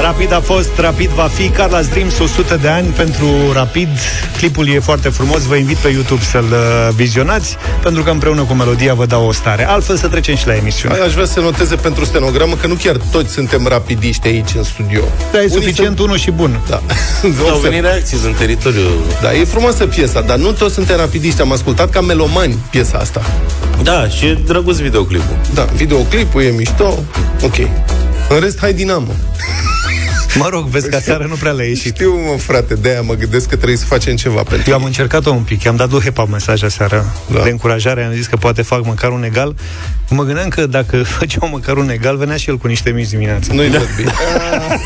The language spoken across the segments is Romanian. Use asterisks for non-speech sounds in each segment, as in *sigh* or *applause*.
Rapid a fost, Rapid va fi Carla Dreams 100 de ani pentru Rapid. Clipul e foarte frumos, vă invit pe YouTube să-l uh, vizionați, pentru că împreună cu melodia vă dau o stare. Altfel să trecem și la emisiune. Aș vrea să noteze pentru stenogramă că nu chiar toți suntem rapidiști aici în studio. Da, e suficient sunt... unul și bun. Da. Au *laughs* venit reacții în teritoriu. Da, e frumoasă piesa, dar nu toți suntem rapidiști. Am ascultat ca melomani piesa asta. Da, și e drăguț videoclipul. Da, videoclipul e mișto. Ok. În rest, hai Dinamo. *laughs* Mă rog, vezi că seara nu prea le-a ieșit. Știu, mă, frate, de-aia mă gândesc că trebuie să facem ceva pentru Eu am încercat-o un pic, i-am dat lui Hepa mesaj aseară da. de încurajare, am zis că poate fac măcar un egal. Mă gândeam că dacă *laughs* făceau măcar un egal, venea și el cu niște mici dimineața. Nu-i da. bine.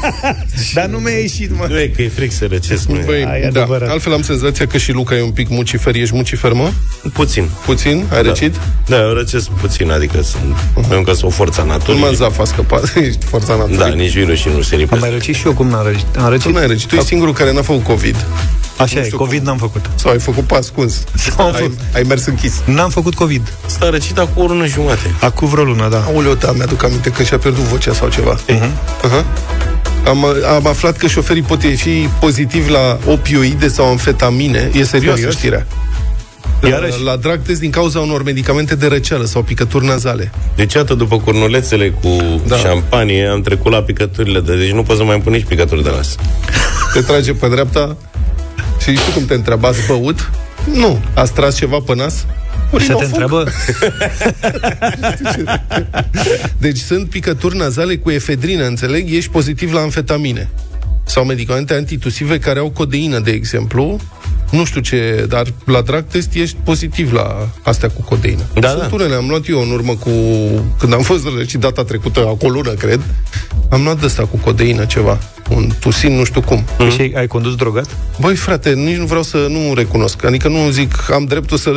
*laughs* Dar nu mi-a ieșit, mă. Nu e că e fric să răcesc, mă. Băi, da. Altfel am senzația că și Luca e un pic mucifer. Ești mucifer, mă? Puțin. Puțin? Ai da. răcit? Da, eu răcesc puțin, adică sunt, uh-huh. încă sunt forța naturii. Nu m-a a scăpat, *laughs* ești forța naturii. Da, nici virus și nu se Am mai răcit și eu cum n-am răcit. Am răcit. Tu n-ai răcit, tu ești singurul care n-a făcut COVID. Așa e, COVID cum. n-am făcut. Sau ai făcut pas ascuns. *laughs* Sau am ai, făcut. ai mers închis. N-am făcut COVID. S-a răcit acum o lună jumate. Acum vreo lună, da. Aoleu, da, mi-aduc aminte când și-a pierdut vocea sau ceva. Uh-huh. Uh-huh. Am, am aflat că șoferii pot fi pozitivi la opioide sau amfetamine. E serios, serios? știrea. Iarăși? La drag test din cauza unor medicamente de răceală sau picături nazale. Deci, atât după curnulețele cu da. șampanie, am trecut la picăturile de... Deci nu poți să mai pun nici picături de nas. Te trage pe dreapta și știu cum te întreabă, ați băut? Nu. Ați tras ceva pe nas? Ori să te întreabă? *laughs* deci sunt picături nazale cu efedrină, înțeleg? Ești pozitiv la amfetamine. Sau medicamente antitusive care au codeină, de exemplu, nu știu ce, dar la drag test ești pozitiv la astea cu codeină. Da, Sunt da. unele, am luat eu în urmă cu... Când am fost și data trecută, o lună, cred, am luat de asta cu codeină ceva. Un tusin, nu știu cum. Mm-hmm. Și ai condus drogat? Băi, frate, nici nu vreau să nu recunosc. Adică nu zic, am dreptul să...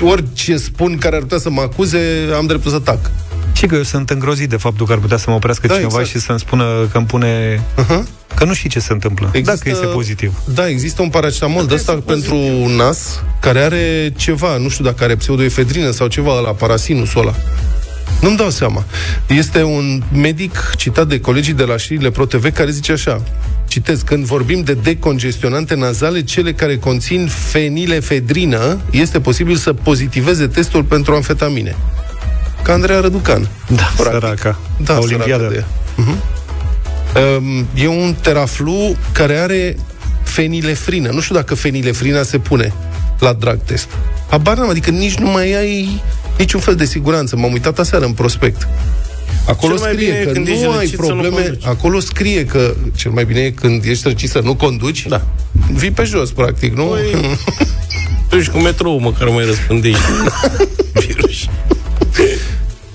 *laughs* Orice spun care ar putea să mă acuze, am dreptul să tac. Și că eu sunt îngrozit de faptul că ar putea să mă oprească da, cineva exact. și să-mi spună că îmi pune... Uh-huh. Că nu știi ce se întâmplă, există, dacă este pozitiv. Da, există un paracetamol de ăsta pentru nas, care are ceva, nu știu dacă are pseudoefedrină sau ceva la parasinusul ăla. Nu-mi dau seama. Este un medic citat de colegii de la știrile ProTV care zice așa, citez, când vorbim de decongestionante nazale, cele care conțin fenilefedrină, este posibil să pozitiveze testul pentru amfetamine. Ca Andreea Răducan. Da, practic. săraca. Da, Olimpiada. De uh-huh. E un teraflu care are fenilefrină. Nu știu dacă fenilefrina se pune la drag test. Habar n-am, adică nici nu mai ai niciun fel de siguranță. M-am uitat aseară în prospect. Acolo scrie că nu ai probleme, nu acolo scrie că cel mai bine e când ești răcit să nu conduci, da. vii pe jos, practic, nu? Păi, *laughs* tu ești cu metrou, măcar mai răspândești *laughs* virus.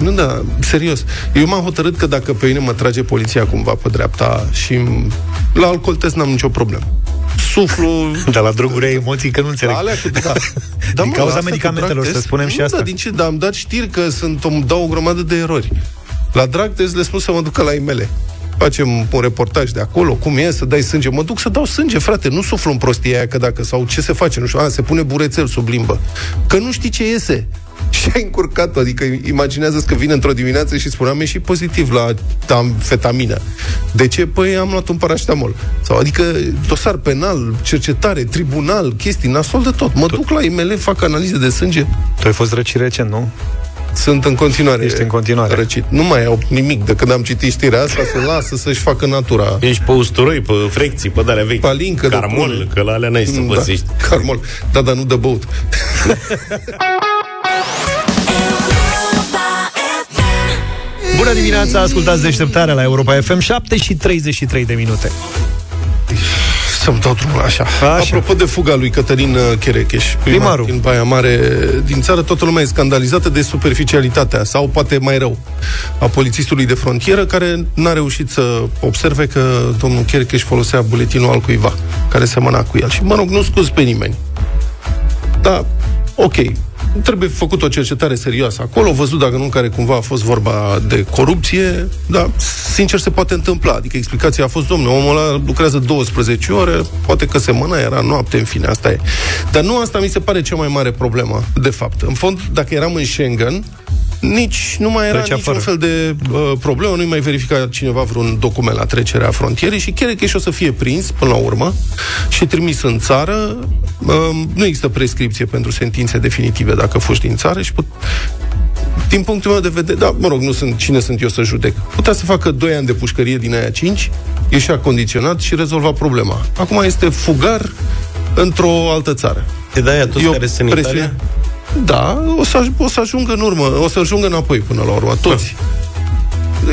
Nu, da, serios. Eu m-am hotărât că dacă pe mine mă trage poliția cumva pe dreapta și la alcool test n-am nicio problemă. Suflu... *laughs* Dar la droguri ai emoții că nu înțeleg. Alea cu, da. *laughs* da din mă, cauza medicamentelor, să spunem nu, și asta. Da, din ce? Da, am dat știri că sunt, îmi dau o grămadă de erori. La drag test le spun să mă ducă la imele facem un reportaj de acolo, cum e să dai sânge. Mă duc să dau sânge, frate, nu suflu în prostia aia, că dacă, sau ce se face, nu știu, a, se pune burețel sub limbă. Că nu știi ce iese. *laughs* Și ai încurcat adică imaginează că vine într-o dimineață și spune, am ieșit pozitiv la amfetamină. De ce? Păi am luat un paracetamol. Sau adică dosar penal, cercetare, tribunal, chestii, nasol de tot. Mă duc la IML, fac analize de sânge. Tu ai fost răcit recent, nu? Sunt în continuare. Ești în continuare. Răcit. Nu mai au nimic de când am citit știrea asta, să lasă să-și facă natura. Ești pe usturoi, pe frecții, pe darea vechi. Palincă Carmol, că la alea n-ai să da, păsești. Carmol. Da, dar nu de băut. *laughs* Bună dimineața, ascultați deșteptarea la Europa FM 7 și 33 de minute. Să-mi dau drumul așa. așa. Apropo de fuga lui Cătălin uh, Cherecheș, primarul din Baia Mare din țară, toată lumea e scandalizată de superficialitatea, sau poate mai rău, a polițistului de frontieră, care n-a reușit să observe că domnul Cherecheș folosea buletinul al cuiva, care semăna cu el. Și, mă rog, nu scuz pe nimeni. Da, ok, trebuie făcut o cercetare serioasă acolo, văzut dacă nu care cumva a fost vorba de corupție, dar sincer se poate întâmpla. Adică explicația a fost, domnule, omul ăla lucrează 12 ore, poate că se mâna, era noapte, în fine, asta e. Dar nu asta mi se pare cea mai mare problemă, de fapt. În fond, dacă eram în Schengen, nici nu mai era Trecea niciun fără. fel de uh, problemă, nu mai verifica cineva vreun document la trecerea frontierei și chiar că și o să fie prins până la urmă și trimis în țară. Uh, nu există prescripție pentru sentințe definitive dacă fugi din țară și put... din punctul meu de vedere, da, mă rog, nu sunt cine sunt eu să judec. Putea să facă 2 ani de pușcărie din aia 5, ieșea condiționat și rezolva problema. Acum este fugar într-o altă țară. De aia toți E o care sunt în presiune- Italia? Da, o să, aj- o să ajungă în urmă, o să ajungă înapoi până la urmă, toți.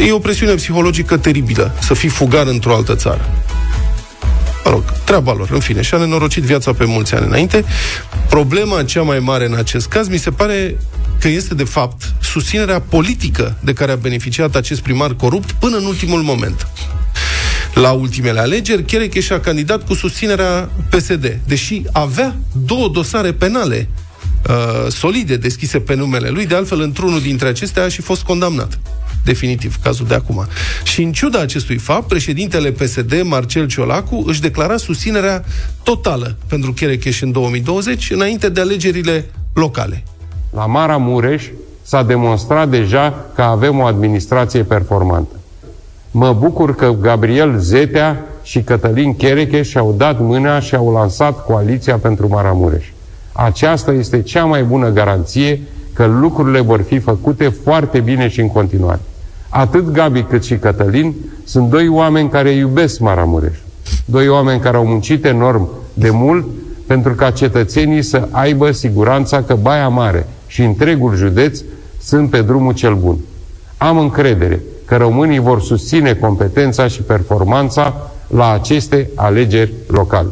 E o presiune psihologică teribilă să fii fugar într-o altă țară. Mă rog, treaba lor, în fine, și-a nenorocit viața pe mulți ani înainte. Problema cea mai mare în acest caz mi se pare că este, de fapt, susținerea politică de care a beneficiat acest primar corupt până în ultimul moment. La ultimele alegeri, Cherecheș și-a candidat cu susținerea PSD, deși avea două dosare penale uh, solide deschise pe numele lui, de altfel într-unul dintre acestea a și fost condamnat. Definitiv, cazul de acum. Și în ciuda acestui fapt, președintele PSD, Marcel Ciolacu, își declara susținerea totală pentru Cherecheș în 2020, înainte de alegerile locale. La Maramureș s-a demonstrat deja că avem o administrație performantă. Mă bucur că Gabriel Zetea și Cătălin Cherecheș și-au dat mâna și au lansat coaliția pentru Maramureș. Aceasta este cea mai bună garanție că lucrurile vor fi făcute foarte bine și în continuare. Atât Gabi cât și Cătălin sunt doi oameni care iubesc Maramureș. Doi oameni care au muncit enorm de mult pentru ca cetățenii să aibă siguranța că Baia Mare și întregul județ sunt pe drumul cel bun. Am încredere că românii vor susține competența și performanța la aceste alegeri locale.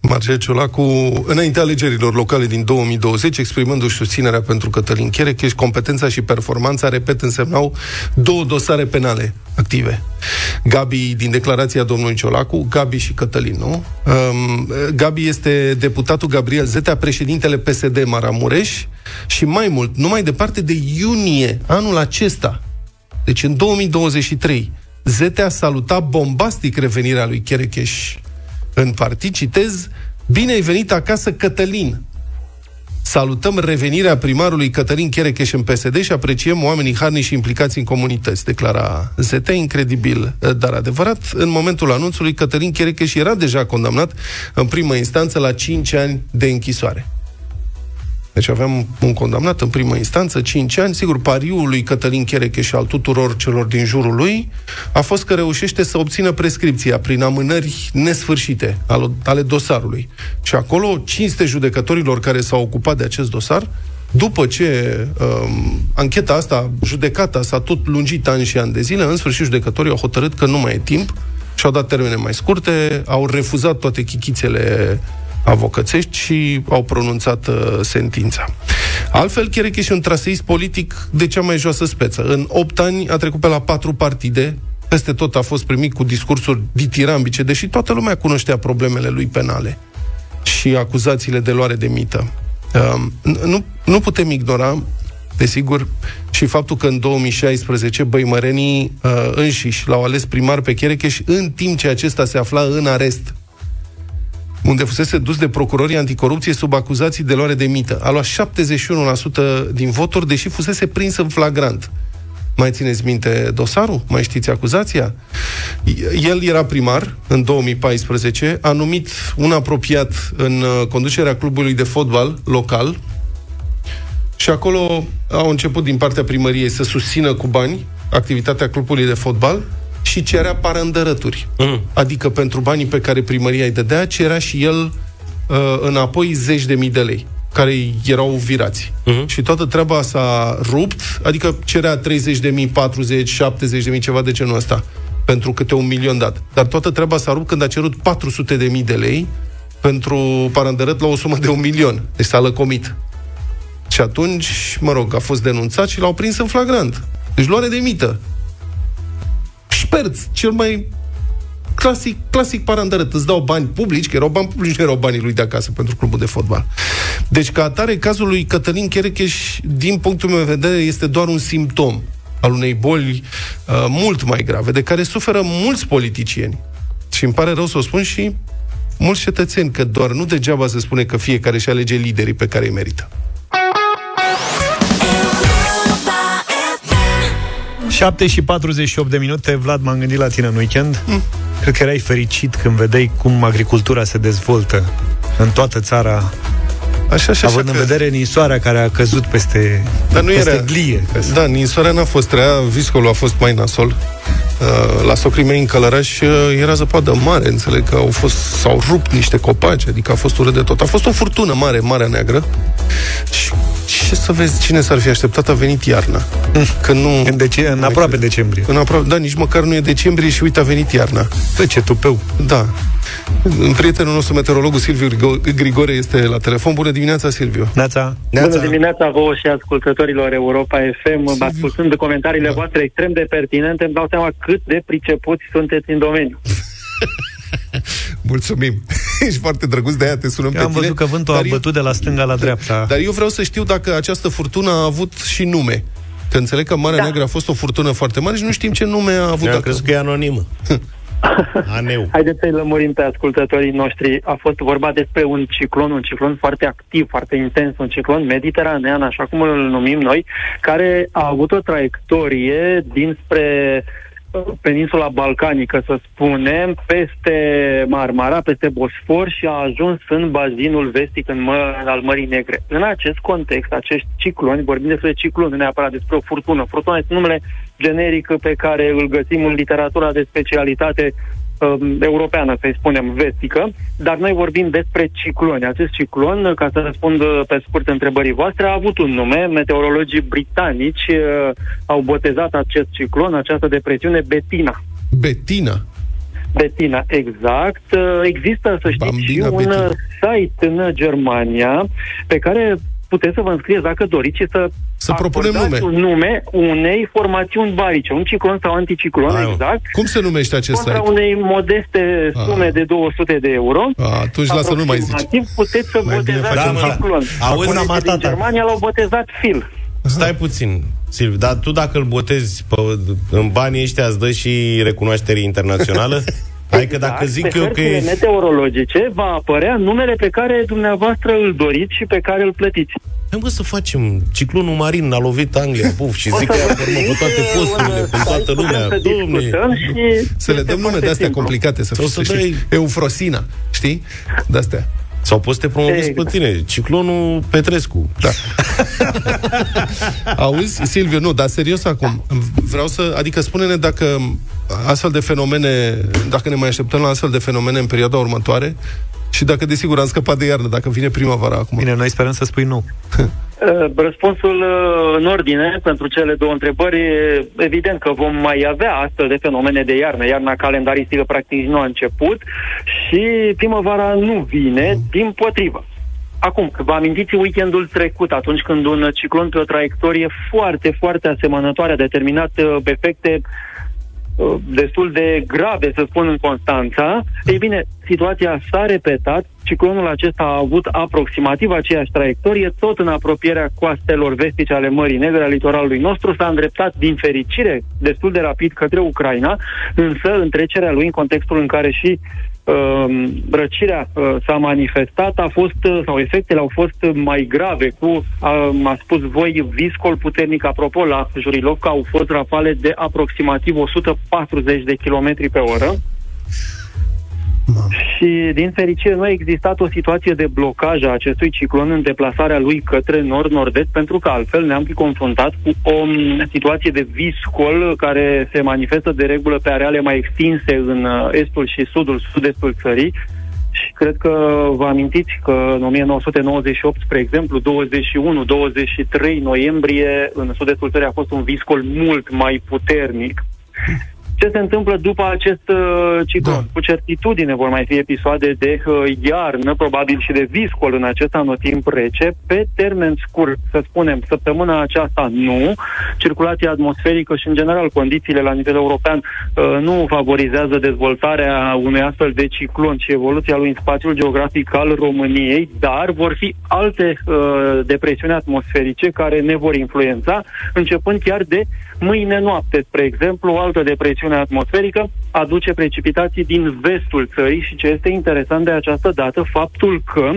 Marcel Ciolacu, înainte alegerilor locale din 2020, exprimându-și susținerea pentru Cătălin Cherecheș, competența și performanța, repet, însemnau două dosare penale active. Gabi, din declarația domnului Ciolacu, Gabi și Cătălin, nu? Um, Gabi este deputatul Gabriel Zetea, președintele PSD Maramureș și mai mult, numai departe de iunie anul acesta, deci în 2023, Zetea saluta bombastic revenirea lui Cherecheș în partid, citez, Bine ai venit acasă, Cătălin! Salutăm revenirea primarului Cătălin Cherecheș în PSD și apreciem oamenii harni și implicați în comunități, declara ZT, incredibil, dar adevărat. În momentul anunțului, Cătălin Cherecheș era deja condamnat în primă instanță la 5 ani de închisoare. Deci aveam un condamnat în primă instanță, 5 ani. Sigur, pariul lui Cătălin Chereche și al tuturor celor din jurul lui a fost că reușește să obțină prescripția prin amânări nesfârșite ale- ale dosarului. Și acolo, cinste judecătorilor care s-au ocupat de acest dosar, după ce um, ancheta asta, judecata s-a tot lungit ani și ani de zile, în sfârșit judecătorii au hotărât că nu mai e timp și-au dat termene mai scurte, au refuzat toate chichițele avocățești și au pronunțat uh, sentința. Altfel, Chereche și un traseist politic de cea mai joasă speță. În 8 ani a trecut pe la patru partide, peste tot a fost primit cu discursuri ditirambice, deși toată lumea cunoștea problemele lui penale și acuzațiile de luare de mită. Um, nu, nu putem ignora desigur, și faptul că în 2016 băimărenii uh, înșiși l-au ales primar pe Cherecheș în timp ce acesta se afla în arest unde fusese dus de procurorii anticorupție sub acuzații de luare de mită. A luat 71% din voturi, deși fusese prins în flagrant. Mai țineți minte dosarul? Mai știți acuzația? El era primar în 2014, a numit un apropiat în uh, conducerea clubului de fotbal local și acolo au început din partea primăriei să susțină cu bani activitatea clubului de fotbal și cerea parândărături. Mm. Adică pentru banii pe care primăria îi dădea, cerea și el uh, înapoi zeci de mii de lei care erau virați. Uh-huh. Și toată treaba s-a rupt, adică cerea 30 de mii, 40, 70 de mii, ceva de genul ăsta, pentru câte un milion dat. Dar toată treaba s-a rupt când a cerut 400 de mii de lei pentru parandărăt la o sumă de un milion. Deci s-a lăcomit. Și atunci, mă rog, a fost denunțat și l-au prins în flagrant. Deci luare de mită. Șperț, cel mai clasic, clasic parandărăt. Îți dau bani publici, că erau bani publici, nu erau banii lui de acasă pentru clubul de fotbal. Deci, ca atare, cazul lui Cătălin Cherecheș, din punctul meu de vedere, este doar un simptom al unei boli uh, mult mai grave, de care suferă mulți politicieni. Și îmi pare rău să o spun și mulți cetățeni, că doar nu degeaba se spune că fiecare și alege liderii pe care îi merită. 7 și 48 de minute, Vlad, m-am gândit la tine în weekend. Mm. Cred că erai fericit când vedeai cum agricultura se dezvoltă în toată țara Așa, așa, Având așa în vedere ninsoarea care a căzut peste, Dar nu peste era, glie. Da, ninsoarea n-a fost rea, viscolul a fost mai nasol. Uh, la socrii mei în Călăraș uh, era zăpadă mare, înțeleg că au fost, s-au rupt niște copaci, adică a fost urât de tot. A fost o furtună mare, Marea Neagră. Și ce să vezi, cine s-ar fi așteptat, a venit iarna. *laughs* Că nu... În, dece- în aproape decembrie. În aproape, da, nici măcar nu e decembrie și uite, a venit iarna. Pe ce tupeu. Da. Prietenul nostru, meteorologul Silviu Grigore, este la telefon. Bună dimineața, Silviu! Neața. Bună dimineața vouă și ascultătorilor Europa FM. Silviu. Ascultând comentariile da. voastre extrem de pertinente, îmi dau seama cât de pricepuți sunteți în domeniu. *laughs* Mulțumim. *laughs* Ești foarte drăguț de aia, te sunăm eu pe am văzut tine, că vântul a bătut eu... de la stânga la dreapta. Dar eu vreau să știu dacă această furtună a avut și nume. Că înțeleg că Marea da. Neagră a fost o furtună foarte mare și nu știm ce nume a avut. Eu crezut că e anonimă. *laughs* Aneu. Haideți să-i lămurim pe ascultătorii noștri. A fost vorba despre un ciclon, un ciclon foarte activ, foarte intens, un ciclon mediteranean, așa cum îl numim noi, care a avut o traiectorie dinspre peninsula balcanică, să spunem, peste Marmara, peste Bosfor și a ajuns în bazinul vestic în mă, al Mării Negre. În acest context, acești cicloni, vorbim despre cicloni, nu neapărat despre o furtună. Furtuna este numele generic pe care îl găsim în literatura de specialitate uh, europeană, să-i spunem, vestică, dar noi vorbim despre cicloni. Acest ciclon, ca să răspund uh, pe scurt întrebării voastre, a avut un nume. Meteorologii britanici uh, au botezat acest ciclon, această depresiune, Betina. Betina? Betina, exact. Uh, există, să știți, Bambina și un Betina. site în Germania pe care puteți să vă înscrieți dacă doriți și să să propunem nume. un nume unei formațiuni barice, un ciclon sau anticiclon, Ai, exact. Cum se numește acest site? Contra unei modeste ah. sume A. de 200 de euro. A, atunci lasă nu mai zici. puteți să mai botezați da, un ciclon. Auzi, din Germania l-au botezat Phil. Stai puțin, Silviu, dar tu dacă îl botezi pe, în banii ăștia îți dă și recunoaștere internațională? Adică *laughs* exact, dacă zic pe eu că e... meteorologice va apărea numele pe care dumneavoastră îl doriți și pe care îl plătiți. Hai bă să facem ciclonul marin a lovit Anglia, puf, și zic că pe toate posturile, cu toată lumea. Domne, să le dăm nume de-astea complicate, să, să dai... Eufrosina, știi? De-astea. Sau poți să te promovezi exact. pe tine. Ciclonul Petrescu. Da. *laughs* Auzi, Silviu, nu, dar serios acum. Vreau să... Adică spune-ne dacă astfel de fenomene, dacă ne mai așteptăm la astfel de fenomene în perioada următoare și dacă, desigur, am scăpat de iarnă, dacă vine primăvara acum. Bine, noi sperăm să spui nu. *laughs* Uh, răspunsul uh, în ordine pentru cele două întrebări, evident că vom mai avea astfel de fenomene de iarnă. Iarna calendaristică practic nu a început și primăvara nu vine, din potrivă. Acum, vă amintiți weekendul trecut, atunci când un ciclon pe o traiectorie foarte, foarte asemănătoare a determinat uh, efecte Uh, destul de grave, să spun, în Constanța. Ei bine, situația s-a repetat, ciclonul acesta a avut aproximativ aceeași traiectorie, tot în apropierea coastelor vestice ale Mării Negre, a litoralului nostru, s-a îndreptat din fericire destul de rapid către Ucraina, însă în trecerea lui în contextul în care și uh, răcirea uh, s-a manifestat, a fost, uh, sau efectele au fost mai grave, cu, uh, a spus voi, viscol puternic. Apropo, la Jurilovca au fost rafale de aproximativ 140 de km pe oră. Și, din fericire, nu a existat o situație de blocaj a acestui ciclon în deplasarea lui către nord-nord-est, pentru că altfel ne-am fi confruntat cu o situație de viscol care se manifestă de regulă pe areale mai extinse în uh, estul și sudul, sud-estul țării, și cred că vă amintiți că în 1998, spre exemplu, 21-23 noiembrie, în sud-estul țării a fost un viscol mult mai puternic ce se întâmplă după acest uh, ciclon. Da. Cu certitudine vor mai fi episoade de uh, iarnă, probabil și de viscol în acest anotimp rece. Pe termen scurt, să spunem, săptămâna aceasta nu. Circulația atmosferică și, în general, condițiile la nivel european uh, nu favorizează dezvoltarea unui astfel de ciclon și evoluția lui în spațiul geografic al României, dar vor fi alte uh, depresiuni atmosferice care ne vor influența, începând chiar de mâine noapte, spre exemplu, o altă depresiune presiune atmosferică aduce precipitații din vestul țării și ce este interesant de această dată, faptul că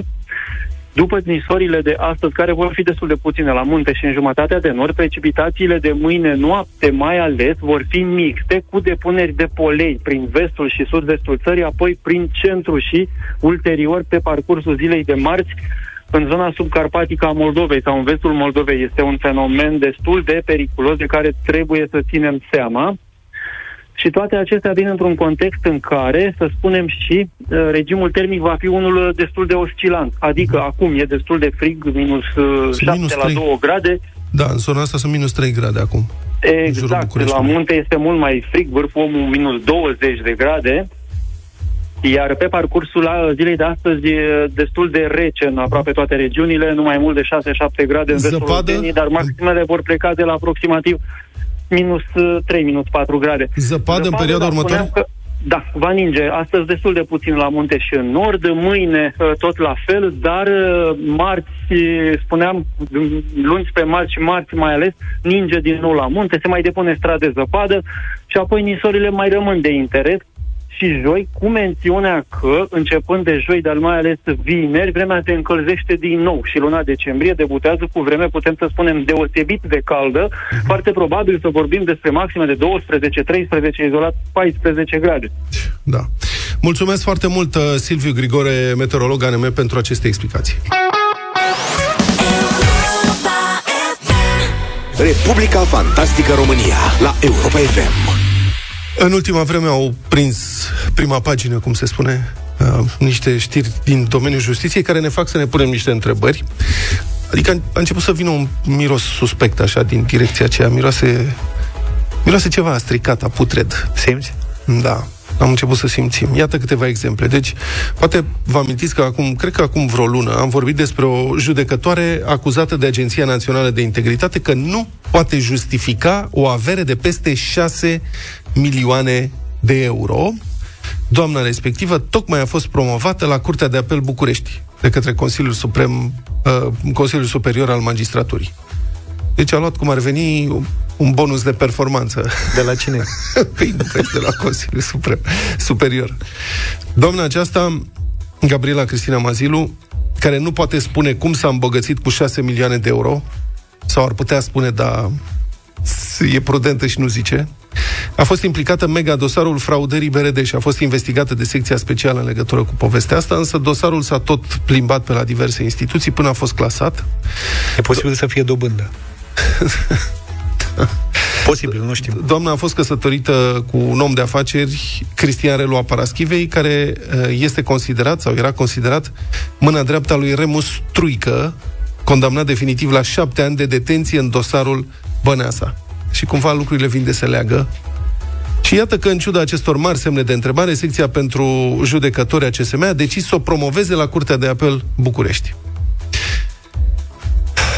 După nisorile de astăzi, care vor fi destul de puține la munte și în jumătatea de nord, precipitațiile de mâine noapte mai ales vor fi mixte cu depuneri de polei prin vestul și sud-vestul țării, apoi prin centru și ulterior pe parcursul zilei de marți în zona subcarpatică a Moldovei sau în vestul Moldovei. Este un fenomen destul de periculos de care trebuie să ținem seama. Și toate acestea vin într-un context în care, să spunem și, uh, regimul termic va fi unul destul de oscilant. Adică uh-huh. acum e destul de frig, minus 7 uh, minus la 2 grade. Da, în zona asta sunt minus 3 grade acum. Exact, la munte este mult mai frig, vârful omul minus 20 de grade. Iar pe parcursul zilei de astăzi e destul de rece în aproape toate regiunile, nu mai mult de 6-7 grade în vestul Olteniei, dar maximele vor pleca de la aproximativ minus 3, uh, minus 4 grade. Zăpadă, Zăpadă în perioada următoare? Că, da, va ninge. Astăzi destul de puțin la munte și în nord, mâine uh, tot la fel, dar uh, marți, spuneam, luni pe marți și marți mai ales, ninge din nou la munte, se mai depune stradă de zăpadă și apoi nisorile mai rămân de interes și joi, cu mențiunea că, începând de joi, dar mai ales vineri, vremea se încălzește din nou și luna decembrie debutează cu vreme, putem să spunem, deosebit de caldă. Uh-huh. Foarte probabil să vorbim despre maxime de 12, 13, izolat 14 grade. Da. Mulțumesc foarte mult, uh, Silviu Grigore, meteorolog ANM, pentru aceste explicații. Republica Fantastică România la Europa FM. În ultima vreme au prins prima pagină, cum se spune, uh, niște știri din domeniul justiției care ne fac să ne punem niște întrebări. Adică a început să vină un miros suspect așa din direcția aceea, miroase, miroase ceva stricat, putred. Simți? Da am început să simțim. Iată câteva exemple. Deci, poate vă amintiți că acum, cred că acum vreo lună, am vorbit despre o judecătoare acuzată de Agenția Națională de Integritate că nu poate justifica o avere de peste 6 milioane de euro. Doamna respectivă tocmai a fost promovată la Curtea de Apel București de către Consiliul Suprem, uh, Consiliul Superior al Magistraturii. Deci a luat cum ar veni un bonus de performanță. De la cine? *laughs* păi nu de la Consiliul Suprem, Superior. Doamna aceasta, Gabriela Cristina Mazilu, care nu poate spune cum s-a îmbogățit cu 6 milioane de euro, sau ar putea spune, dar e prudentă și nu zice, a fost implicată în mega dosarul fraudării BRD și a fost investigată de secția specială în legătură cu povestea asta, însă dosarul s-a tot plimbat pe la diverse instituții până a fost clasat. E posibil Do- să fie dobândă. *laughs* Posibil, nu știu. Doamna a fost căsătorită cu un om de afaceri, Cristian Relu Paraschivei, care uh, este considerat sau era considerat mâna dreapta lui Remus Truică, condamnat definitiv la șapte ani de detenție în dosarul Băneasa. Și cumva lucrurile vin de se leagă. Și iată că, în ciuda acestor mari semne de întrebare, secția pentru judecători a CSM a decis să o promoveze la Curtea de Apel București.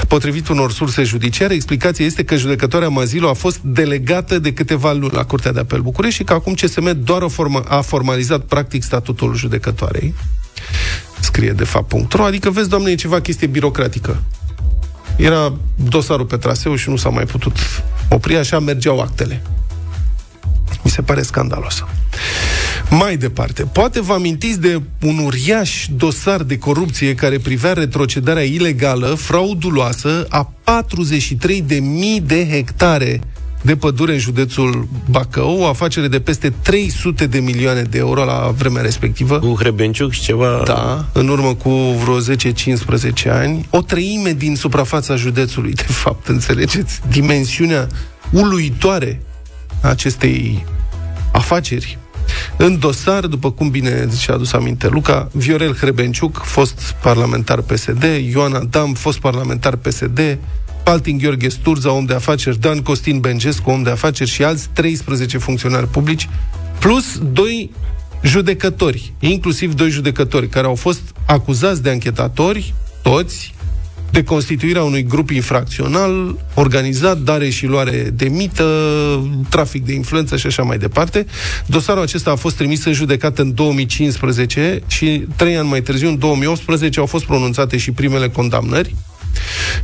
Potrivit unor surse judiciare, explicația este că judecătoarea Mazilo a fost delegată de câteva luni la Curtea de Apel București și că acum CSM doar o formă, a formalizat practic statutul judecătoarei. Scrie de fapt.ro, adică vezi, doamne, e ceva chestie birocratică. Era dosarul pe traseu și nu s-a mai putut opri, așa mergeau actele. Mi se pare scandalos. Mai departe, poate vă amintiți de un uriaș dosar de corupție care privea retrocedarea ilegală, frauduloasă, a 43.000 de hectare de pădure în județul Bacău, o afacere de peste 300 de milioane de euro la vremea respectivă. Cu Hrebenciuc și ceva... Da, în urmă cu vreo 10-15 ani. O treime din suprafața județului, de fapt, înțelegeți? Dimensiunea uluitoare a acestei afaceri. În dosar, după cum bine și-a adus aminte Luca, Viorel Hrebenciuc, fost parlamentar PSD, Ioana Dam, fost parlamentar PSD, Paltin Gheorghe Sturza, om de afaceri, Dan Costin Bengescu, om de afaceri și alți 13 funcționari publici, plus doi judecători, inclusiv doi judecători care au fost acuzați de anchetatori, toți, de constituirea unui grup infracțional organizat, dare și luare de mită, trafic de influență și așa mai departe. Dosarul acesta a fost trimis în judecată în 2015 și trei ani mai târziu, în 2018, au fost pronunțate și primele condamnări.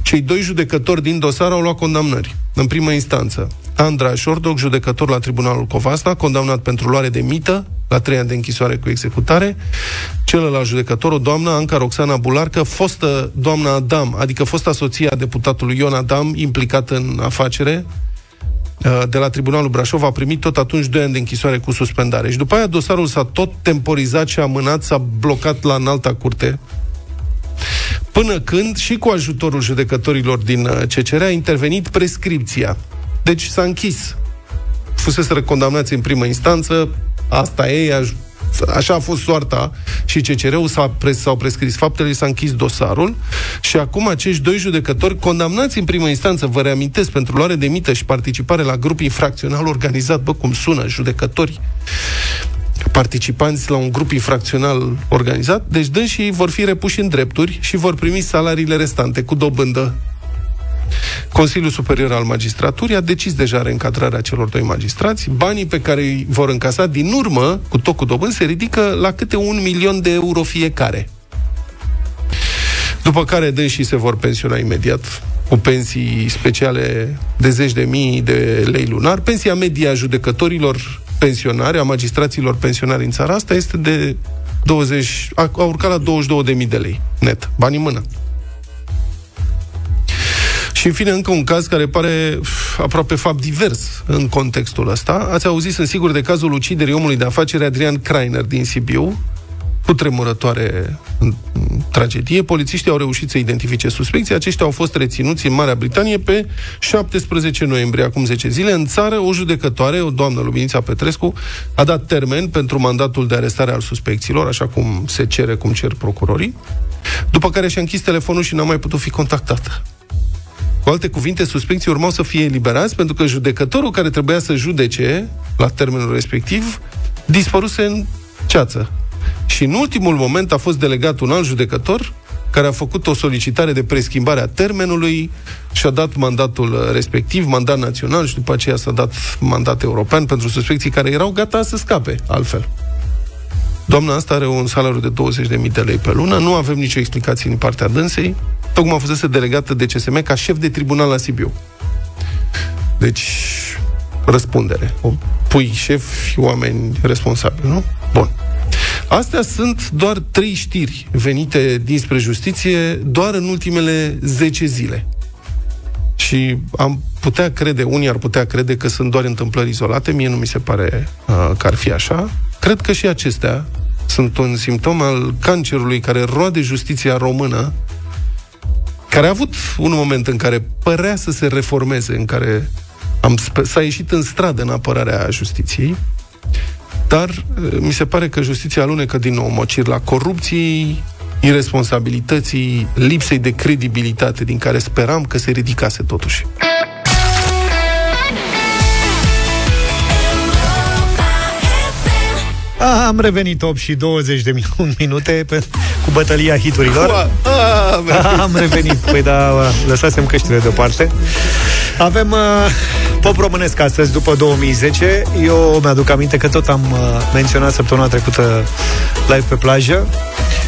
Cei doi judecători din dosar au luat condamnări. În primă instanță, Andra Șordoc, judecător la Tribunalul Covasna, condamnat pentru luare de mită, la trei ani de închisoare cu executare. Celălalt judecător, o doamnă, Anca Roxana Bularcă, fostă doamna Adam, adică fosta soție a deputatului Ion Adam, implicată în afacere, uh, de la Tribunalul Brașov a primit tot atunci 2 ani de închisoare cu suspendare. Și după aia dosarul s-a tot temporizat și amânat, s-a blocat la înalta curte, până când și cu ajutorul judecătorilor din uh, CCR a intervenit prescripția. Deci s-a închis. Fusese condamnați în primă instanță, asta e, Așa a fost soarta și CCR-ul s-a pres, s-au prescris faptele, s-a închis dosarul și acum acești doi judecători condamnați în primă instanță, vă reamintesc, pentru luare de mită și participare la grup infracțional organizat, bă, cum sună, judecători participanți la un grup infracțional organizat, deci dânsii vor fi repuși în drepturi și vor primi salariile restante cu dobândă Consiliul Superior al Magistraturii a decis deja reîncadrarea celor doi magistrați. Banii pe care îi vor încasa din urmă, cu tot cu dobând, se ridică la câte un milion de euro fiecare. După care dânsii se vor pensiona imediat cu pensii speciale de zeci de mii de lei lunar. Pensia media a judecătorilor pensionari, a magistraților pensionari în țara asta este de 20, a, a urcat la 22.000 de lei net, bani în mână. Și în fine, încă un caz care pare aproape fapt divers în contextul ăsta. Ați auzit, sunt sigur, de cazul uciderii omului de afaceri Adrian Kreiner din Sibiu, cu tremurătoare tragedie. Polițiștii au reușit să identifice suspecții. Aceștia au fost reținuți în Marea Britanie pe 17 noiembrie, acum 10 zile. În țară, o judecătoare, o doamnă Luminița Petrescu, a dat termen pentru mandatul de arestare al suspecților, așa cum se cere, cum cer procurorii, după care și-a închis telefonul și n-a mai putut fi contactată. Cu alte cuvinte, suspecții urmau să fie eliberați pentru că judecătorul care trebuia să judece la termenul respectiv dispăruse în ceață. Și în ultimul moment a fost delegat un alt judecător care a făcut o solicitare de preschimbare a termenului și a dat mandatul respectiv, mandat național și după aceea s-a dat mandat european pentru suspecții care erau gata să scape altfel. Doamna asta are un salariu de 20.000 de lei pe lună, nu avem nicio explicație din partea dânsei, tocmai a fost delegată de CSM ca șef de tribunal la Sibiu. Deci, răspundere. O pui șef oameni responsabili, nu? Bun. Astea sunt doar trei știri venite dinspre justiție doar în ultimele 10 zile. Și am putea crede, unii ar putea crede că sunt doar întâmplări izolate, mie nu mi se pare uh, că ar fi așa. Cred că și acestea sunt un simptom al cancerului care roade justiția română, care a avut un moment în care părea să se reformeze, în care am, s-a ieșit în stradă în apărarea justiției, dar uh, mi se pare că justiția alunecă din nou mocir la corupției, irresponsabilității, lipsei de credibilitate din care speram că se ridicase totuși. A, am revenit 8 și 20 de *laughs* minute pe, cu bătălia hiturilor. A, am revenit. Păi da, lăsasem căștile deoparte. Avem uh, pop românesc astăzi, după 2010. Eu mi-aduc aminte că tot am uh, menționat săptămâna trecută live pe plajă.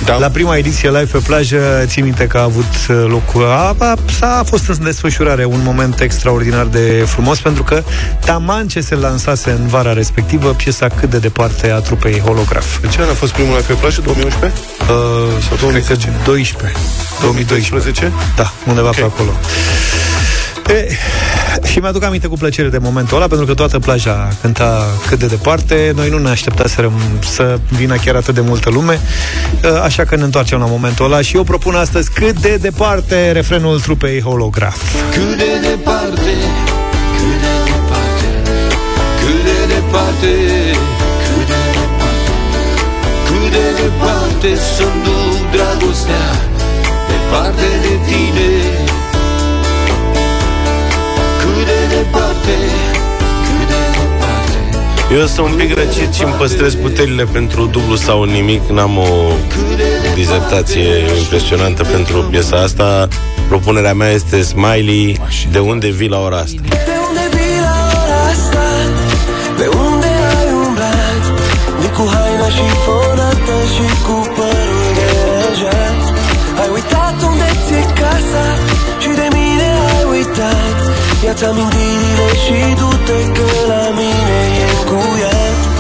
Da. La prima ediție live pe plajă, țin minte că a avut uh, loc a, a, a fost în desfășurare un moment extraordinar de frumos, pentru că taman ce se lansase în vara respectivă, piesa cât de departe a trupei Holograf. De ce a fost primul live pe plajă? 2011? Uh, Sau 2012? 2012. 2012? Da, undeva okay. pe acolo. E, și mi-aduc aminte cu plăcere de momentul ăla, pentru că toată plaja cânta cât de departe. Noi nu ne așteptaserăm să vină chiar atât de multă lume, așa că ne întoarcem la momentul ăla și eu propun astăzi cât de departe refrenul trupei Holograf. Cât de departe, cât de departe, cât de departe, cât de departe, cât de departe să-mi duc dragostea, departe de tine, Eu sunt un pic răcit și îmi păstrez puterile pentru dublu sau nimic. N-am o dizertație impresionantă pentru piesa asta. Propunerea mea este Smiley, de unde vii la ora asta? De unde vii la ora asta? De unde ai umblat? De cu haina și fonată și cu părul deranjat Ai uitat unde ți-e casa și de mine ai uitat Ia-ți amintirile și du-te că la mine e cu ea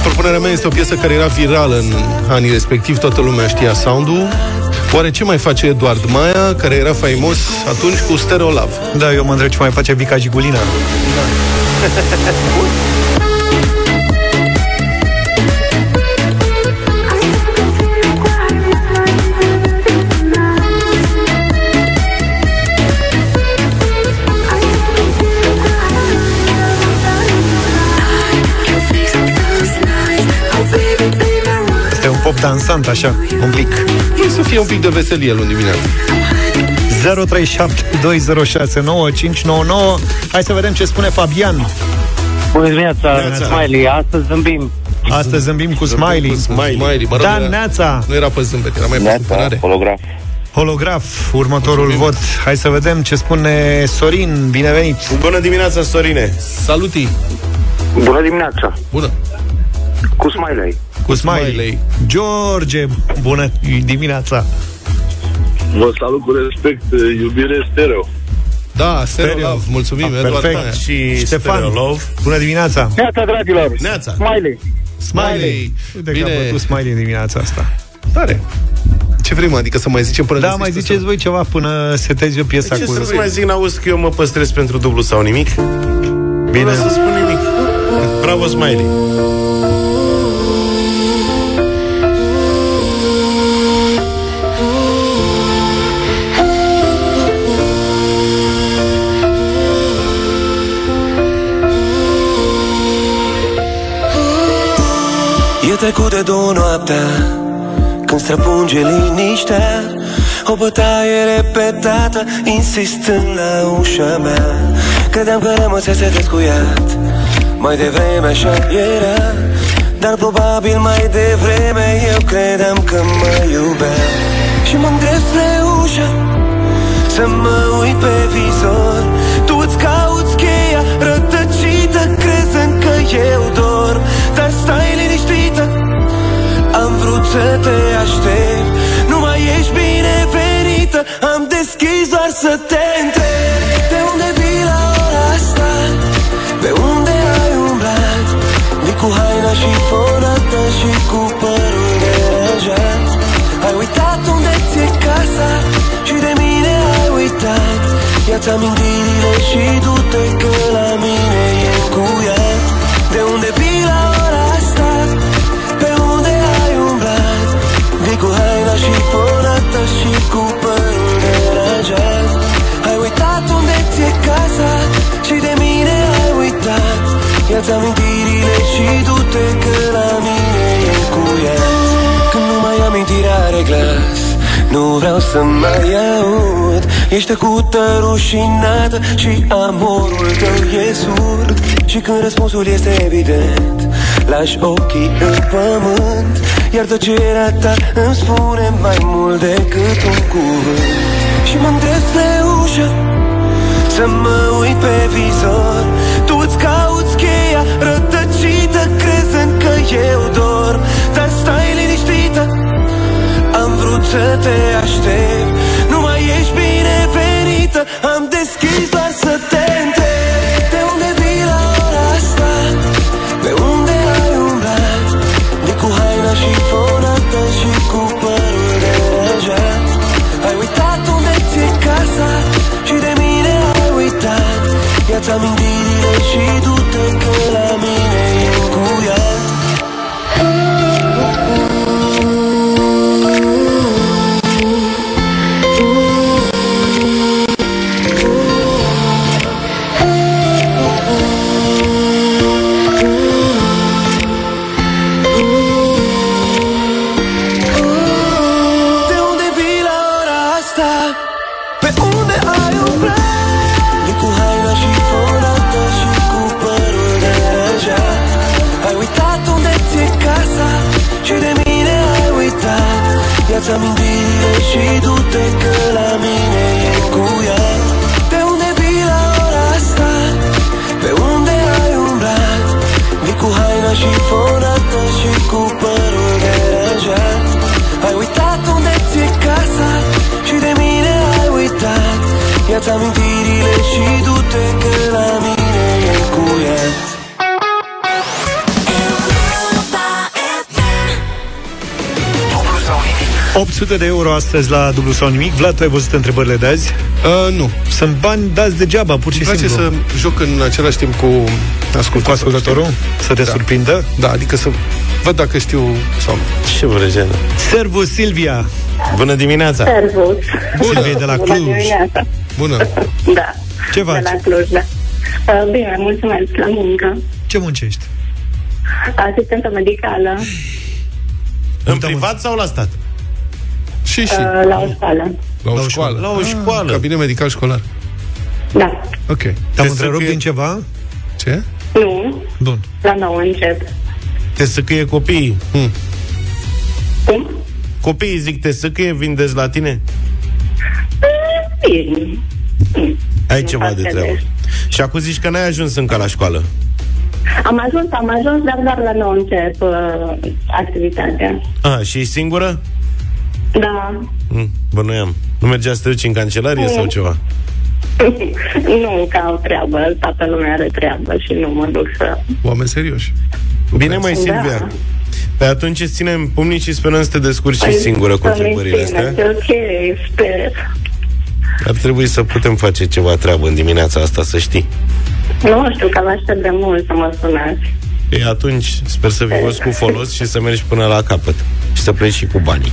propunerea mea este o piesă care era virală în anii respectiv, toată lumea știa sound-ul. Oare ce mai face Eduard Maia, care era faimos atunci cu Stereo Love? Da, eu mă întreb ce mai face Vica Gigulina. Este *laughs* dansant, așa, un pic. Vrei să fie un pic de veselie luni dimineața. 0372069599 Hai să vedem ce spune Fabian. Bună dimineața, Neața. Smiley. Astăzi zâmbim. Astăzi zâmbim cu Smiley. Cu Smiley. Smiley. Mă rog, Dan era- Neața, Nu era pe zâmbet, era mai pe supărare. holograf. holograf, următorul vot. Hai să vedem ce spune Sorin. Binevenit. Bună dimineața, Sorine! Saluti! Bună dimineața. Bună! Cu Smiley. Cu Smiley. Smiley. George, bună dimineața. Vă salut cu respect, iubire stereo. Da, Stereo, Stereo. Love. Mulțumim, Ah, Eduard perfect. Maia. Și Ștefan, Stereo Love. bună dimineața. Neața, dragilor. Neața. Smiley. Smiley. Uite că a Bine. bătut Smiley în dimineața asta. Tare. Ce vrem, adică să mai zicem până Da, găsiți mai tu ziceți să- voi ceva până setezi eu piesa Ce cu... să mai zic, n-auzi că eu mă păstrez pentru dublu sau nimic? Bine. Nu vreau să spun nimic. Bravo, Smiley! Trecut de două noaptea Când străpunge liniștea O bătaie repetată Insistând la ușa mea. Credeam că rămăsese descuiat Mai devreme așa era Dar probabil mai devreme Eu credeam că mă iubea. Și mă îndrept spre ușă Să mă uit pe vizor. Tu îți cauți cheia rătăcită Crezând că eu dor Am vrut să te aștept. Nu mai ești binevenită Am deschis doar să te întreb. De unde vii la ora asta? Pe unde ai umblat? Vii cu haina și fonată Și cu părul deranjat Ai uitat unde ți-e casa Și de mine ai uitat. Ia-ți amintirile și du-te Că la mine e încuiat. De unde Și cu părul deranjat Ai uitat unde ți-e casa Și de mine ai uitat. Ia-ți amintirile și du-te Că la mine e încuiat Când nu mai amintirea are glas Nu vreau să mai aud. Ești tăcută, rușinată Și amorul tău e surd. Și când răspunsul este evident Lași ochii în pământ Iar tăcerea ta îmi spune mai mult decât un cuvânt. Și mă îndrept spre ușă să mă uit pe vizor. Tu îți cauți cheia rătăcită Crezând că eu dor. Dar stai liniștită Am vrut să te aștept. Nu mai ești binevenită Am deschis doar să te întreb și fonată Și cu părul deranjat Ai uitat unde ți-e casa Și de mine ai uitat. Ia-ți amintirile și du-te Că la 800 de euro astăzi la dublu sau nimic. Vlad, tu ai văzut întrebările de azi? Uh, nu. Sunt bani dați degeaba, pur și Îmi place simplu. să joc în același timp cu ascultatorul. Cu ascultătorul? Să te Da. surprindă? Da, adică să văd dacă știu sau nu. Ce vreți, Ana? Servus, Silvia! Bună dimineața! Servus. Silvia de la Bună Cluj. dimineața. Bună. Da. Ce De faci? la Cluj, da. Uh, Bine, mulțumesc. La muncă. Ce muncești? Asistentă medicală În privat sau la stat? Și, și. uh, la o școală. La o școală. La o școală. Cabinet medical școlar. Da. Ok. Te-am Te întrerupt săcâie- din ceva? Ce? Nu, Bun. la nou încep. Te săcâie copiii. Cum? Copiii zic, te săcâie, vin des la tine? Bine. Ai Nu ceva fac de de treabă. des. Și acum zici că n-ai ajuns încă la școală. Am ajuns, am ajuns, dar doar la nou încep uh, activitatea. A, și e singură? Da. Mm, bănuiam. Nu mergea să te duci în cancelarie sau ceva? *laughs* nu ca o treabă, toată lumea are treabă și nu mă duc să... Oameni serioși. Bine, mai Da. Silvia. Pe atunci îți ținem pumnii și sperăm să te descurci și Păi, singură cu să-mi întrebările țineți, astea. Ok, sper. Ar trebui să putem face ceva treabă în dimineața asta, să știi. Nu știu, că vă aștept de mult să mă sunați. E atunci sper să fi fost cu folos și să mergi până la capăt. Și să pleci și cu banii.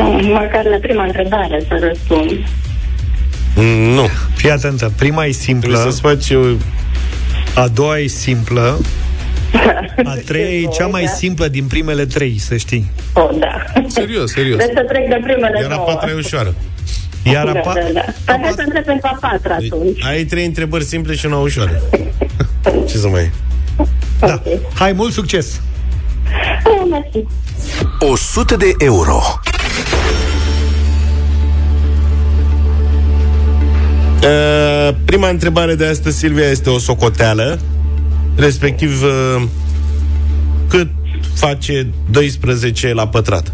Mm, *laughs* Măcar la prima întrebare să răspund. Mm, Nu. Fii atentă, prima e Trebuie simplă, să-ți faci eu... a doua e simplă, *laughs* a treia e cea mai simplă din primele trei, să știi. Oh, da. Serios, serios. Deci să trec de primele Iar a două. patra e ușoară. Iar a Da, pa- da, da. Păi hai să întreb pentru a patra Deci, atunci. ai trei întrebări simple și una ușoară. *laughs* Ce să mai... Da. Hai, mult succes! Oh, mersi. 100 de euro. Uh, prima întrebare de astăzi, Silvia, este o socoteală, respectiv uh, cât face 12 la pătrat?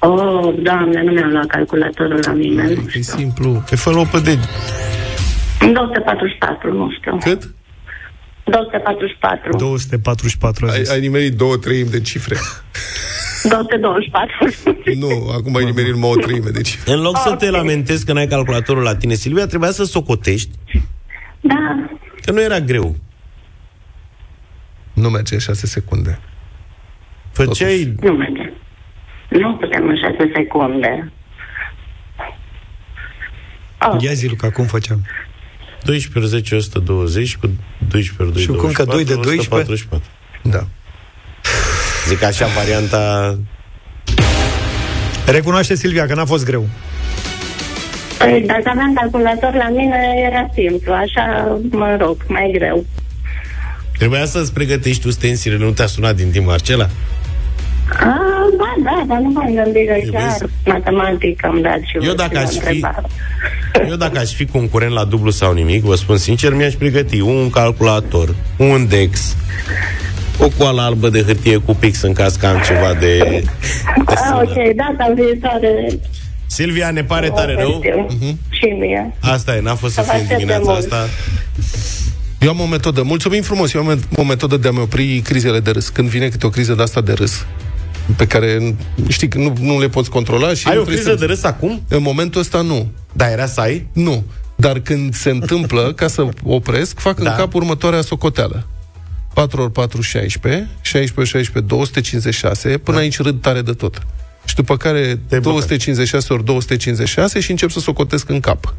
Oh, doamne, nu mi-am luat calculatorul la mine. Nu E știu. simplu. Pe fă pe de... 244, nu știu. Cât? 244. 244 a Ai, zis. ai nimerit două treimi de cifre. *laughs* 224. nu, acum ai nimerit numai o treime de cifre. În loc să te lamentezi că n-ai calculatorul la tine, Silvia, trebuia să socotești, Da. că nu era greu. Nu merge în 6 secunde. Făceai... Nu merge. Nu putem în 6 secunde. Oh, Ia zi, Luca, cum făceam? 12 ori 10, 120, cu 12 ori 2, Și cu încă 2 de 12? 144. Da. Zic așa, varianta... Recunoaște, Silvia, că n-a fost greu. Păi, dacă aveam calculator la mine, era simplu. Așa, mă rog, mai greu. Trebuia să-ți pregătești tu stensilele, nu te-a sunat din timp Marcela? Ah, da, da, dar nu m-am gândit că Trebuie chiar să- matematică îmi dați și Eu vă dacă și o aș fi- întrebare. Eu dacă aș fi concurent la dublu sau nimic, vă spun sincer, mi-aș pregăti un calculator, un dex, o coală albă de hârtie cu pix în caz că am ceva de... de Ah, sună. ok, data viitoare Silvia, ne pare o tare rău? știu. Și mie. Asta e, n-a fost să Să vă fie în aștept de dimineața mult. asta. Eu am o metodă, mulțumim frumos, eu am o metodă de a-mi opri crizele de râs. Când vine câte o criză de asta de râs, pe care, știi, că nu, nu le poți controla și Ai nu o trebuie criză să... de râs acum? În momentul ăsta nu. Da, era să ai? Nu. Dar când se întâmplă, ca să opresc, fac Da. în cap următoarea socoteală. 4 ori 4, 16, 16 ori 16, 256, până aici râd tare de tot. Și după care Te-ai blocat. 256 ori 256 și încep să socotesc în cap.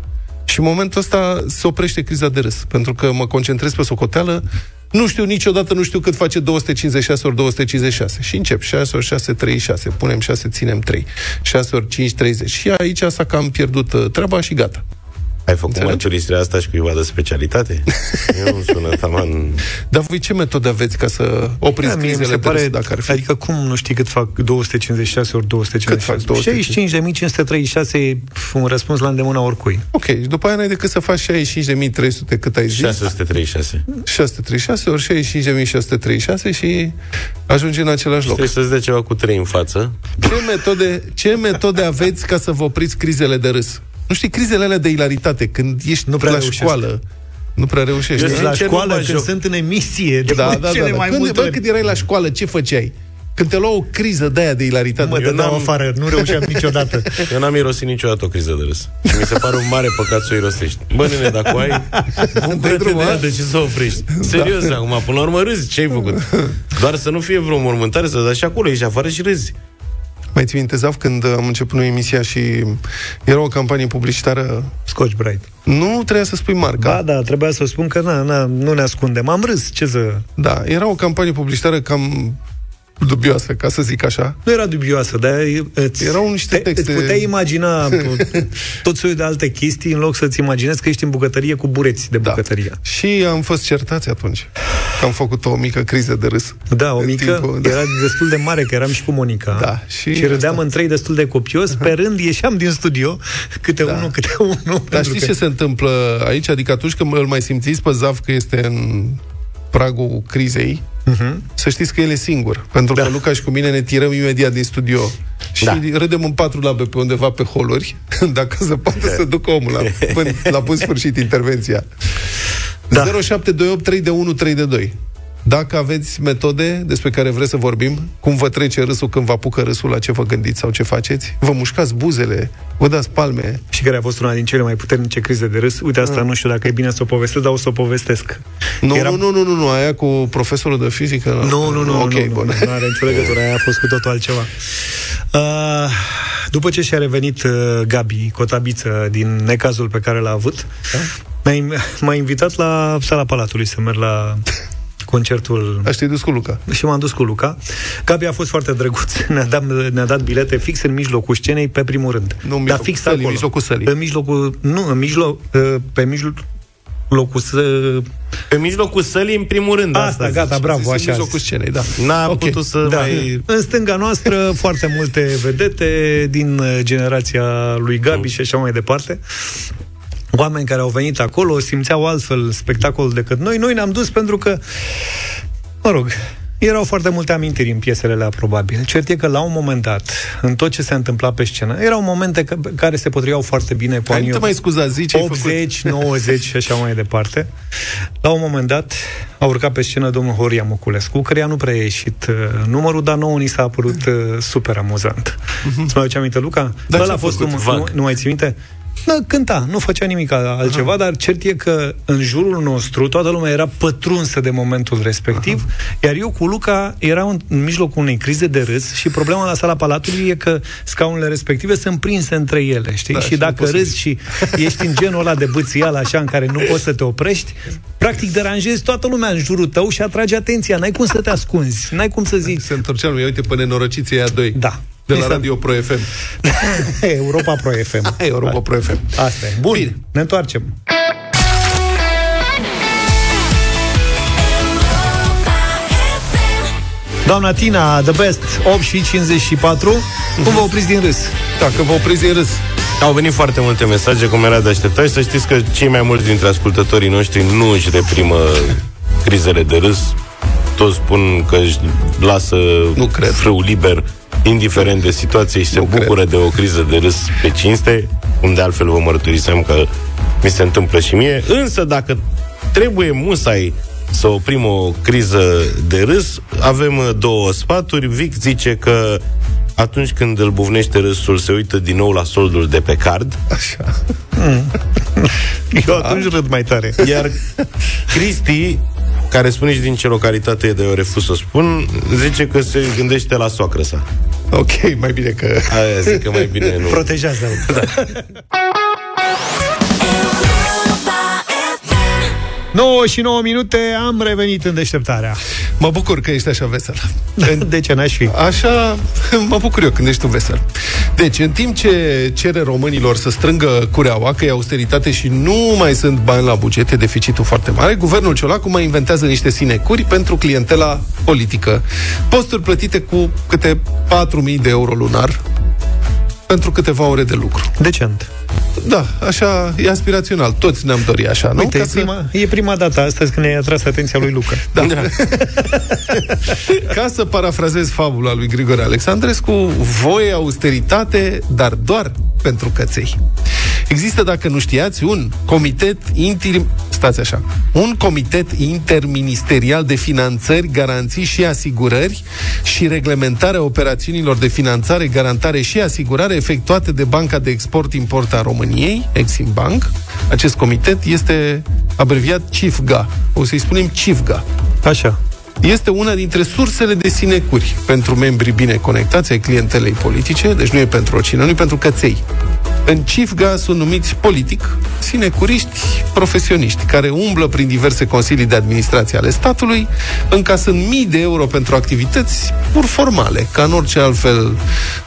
Și în momentul ăsta se oprește criza de râs, pentru că mă concentrez pe socoteală, nu știu niciodată, nu știu cât face 256 ori 256. Și încep 6 ori 6, 36. Punem 6, ținem 3. 6 ori 5, 30. Și aici s-a cam pierdut uh, treaba și gata. Ai făcut Înțeleg. măciulistirea asta și cuiva de specialitate? *laughs* Eu nu sună taman... Dar voi ce metode aveți ca să opriți Da, mie mi crizele se de râs, pare, dacă ar fi? adică cum nu știi cât fac 256 ori 256? Cât fac 65.536 e un răspuns la îndemâna oricui. Ok, și după aia n-ai decât să faci 65.300, cât ai zis? 636. 636 ori 65.636 și ajungi în același loc. Trebuie să-ți dea ceva cu trei în față. Ce metode, ce metode aveți ca să vă opriți crizele de râs? Nu știi, crizele alea de ilaritate, când ești Nu prea la reușesc. școală, nu prea reușești. Eu da? zic- la Sincer, nu școală, mă când joc. sunt în emisie, de Da, da, da, cele da. mai Când, multe bă, ori. când erai la școală, ce făceai? Când te lua o criză de aia de ilaritate. Mă Eu dădeau n-am- afară, nu reușeam *laughs* niciodată. Eu n-am irosit niciodată o criză de râs. Și mi se pare un mare păcat să o irosești. Bă, nene, dacă o ai, *laughs* bucură-te de drumul, ea, a? de ce să o oprești? Serios, acum, până la urmă râzi, ce ai făcut? *laughs* Doar să nu fie vreo mormântare, să dai și acolo, ești afară și râzi. Mai ții minte, Zaf, când am început noi emisia și era o campanie publicitară, Scotch Brite. nu trebuia să spui marca. Ba, da, trebuia să spun că na, na, nu ne ascundem. Am râs, ce să... Da, era o campanie publicitară cam dubioasă, ca să zic așa. Nu era dubioasă, dar îți, Erau niște te, texte- îți puteai imagina *laughs* tot soiul de alte chestii în loc să-ți imaginezi că ești în bucătărie cu bureți de Da. bucătărie. Și am fost certați atunci. Că am făcut o mică criză de râs. Da, o În mică, timpul- da. era destul de mare, că eram și cu Monica. Da, și, și și râdeam asta. în trei destul de copios, pe rând ieșeam din studio, câte Da. unul, câte unul. Dar pentru știți că- ce se întâmplă aici? Adică atunci când îl mai simțiți pe Zav că este în pragul crizei, Mhm. să știți că el e singur. Pentru că Luca și cu mine ne tirăm imediat din studio și Da. râdem în patru labe pe undeva pe holuri, *laughs* dacă se poate să ducă omul la, până, la bun sfârșit intervenția. Da. 0728 3 de 1 3 de 2. Dacă aveți metode despre care vreți să vorbim, cum vă trece râsul când vă apucă râsul, la ce vă gândiți sau ce faceți, vă mușcați buzele, vă dați palme, Și care a fost una din cele mai puternice crize de râs. Uite, asta nu știu dacă e bine să o povestesc, dar o să o povestesc. Nu, Eram- nu, nu, nu, nu, aia cu profesorul de fizică. Nu, nu, nu, Ok, nu, nu, bun. nu, nu are nicio legătură, aia a fost cu totul altceva. Uh, după ce și-a revenit uh, Gabi Cotabiță din necazul pe care l-a avut, m-a, in- m-a invitat la sala Palatului să merg la concertul Aș te dus cu Luca. și m-am dus cu Luca. Gabi a fost foarte drăguț. *laughs* Ne-a dat, ne-a dat bilete fix în mijlocul scenei, pe primul rând. Nu, în mijlocul fix sălii, acolo. în mijlocul sălii. În mijlocul... Nu, în mijloc... uh, Pe mijlocul... să... Pe mijlocul sălii, în primul rând, Asta, asta gata, zici. bravo, Zis în așa. mijlocul scenei, da. N-a Ok. putut să Da. mai... În stânga noastră, foarte multe vedete din uh, generația lui Gabi și așa mai departe. Oameni care au venit acolo simțeau altfel spectacolul decât noi. Noi ne-am dus pentru că, mă rog, erau foarte multe amintiri în piesele alea, probabil. Cert e că, la un moment dat, în tot ce se întâmpla pe scenă, erau momente că, care se potriveau foarte bine cu Hai, nu anii te mai scuza, zi ce ai făcut. 80, 90 și așa mai departe. La un moment dat a urcat pe scenă domnul Horia Moculescu, care nu prea a ieșit uh, numărul, dar nouă ni s-a părut uh, super amuzant. Mhm. Îți mai aduce aminte, Luca? Da, Ăla ce-a a fost, făcut? nu, Vag. nu, nu mai ții minte? Da, cânta, nu făcea nimic altceva, dar cert e că în jurul nostru toată lumea era pătrunsă de momentul respectiv, iar eu cu Luca eram în, în mijlocul unei crize de râs și problema la sala Palatului e că scaunele respective sunt prinse între ele, știi? Da, și și nu dacă poți să râzi și ești în genul ăla de bățial așa în care nu poți să te oprești, practic deranjezi toată lumea în jurul tău și atragi atenția, n-ai cum să te ascunzi, n-ai cum să zici. Se întorcea lumea, uite pe nenorociții aia doi. Da. De la Ni s-a- Radio Pro FM. *laughs* Europa Pro FM. *laughs* Europa Pro FM. Asta e. Bun, Bine. ne întoarcem. Doamna Tina, The Best, 8 și 54. Cum vă opriți din râs? Dacă vă opriți din râs. Au venit foarte multe mesaje, cum era de așteptat și să știți că cei mai mulți dintre ascultătorii noștri nu își reprimă crizele de râs. Toți spun că își lasă Nu cred. frâu liber, indiferent de situație și se Nu bucură de o criză de râs pe cinste, cum de altfel vă mărturisem că mi se întâmplă și mie. Însă dacă trebuie musai să oprim o criză de râs, avem uh, două sfaturi. Vic zice că atunci când îl buvnește râsul, se uită din nou la soldul de pe card, Așa. *laughs* Eu atunci râd mai tare. iar Cristi, care spune și din ce localitate e, de eu refuz să spun, zice că se gândește la soacră sa. Ok, mai bine că... Aia zic că mai bine nu. *laughs* Protejează-l. Da. *laughs* 9 și 9 minute am revenit în deșteptarea. Mă bucur că ești așa vesel. *laughs* De ce n-aș fi? Așa, mă bucur eu când ești tu vesel. Deci, în timp ce cere românilor să strângă cureaua, că e austeritate și nu mai sunt bani la buget, e deficitul foarte mare, guvernul Ciolacu mai inventează niște sinecuri pentru clientela politică. Posturi plătite cu câte 4.000 de euro lunar pentru câteva ore de lucru. Decent. Da, așa e aspirațional. Toți ne-am dorit așa, nu? Uite, Ca e să- prima, e prima dată astăzi când ai atras atenția lui Luca. Da. *laughs* Ca să parafrazez fabula lui Grigore Alexandrescu, voie austeritate, dar doar pentru căței. Există, dacă nu știați, un comitet inter... Stați așa. Un comitet interministerial de finanțări, garanții și asigurări și reglementarea operațiunilor de finanțare, garantare și asigurare efectuate de Banca de Export-Import a României, Exim Bank. Acest comitet este abreviat CIFGA. O să-i spunem CIFGA. Așa. Este una dintre sursele de sinecuri pentru membrii bine conectați ai clientelei politice, deci nu e pentru oricine, nu e pentru căței. În CIFGA sunt numiți politic, sinecuriști, profesioniști, care umblă prin diverse consilii de administrație ale statului, încasând mii de euro pentru activități pur formale, ca în orice altfel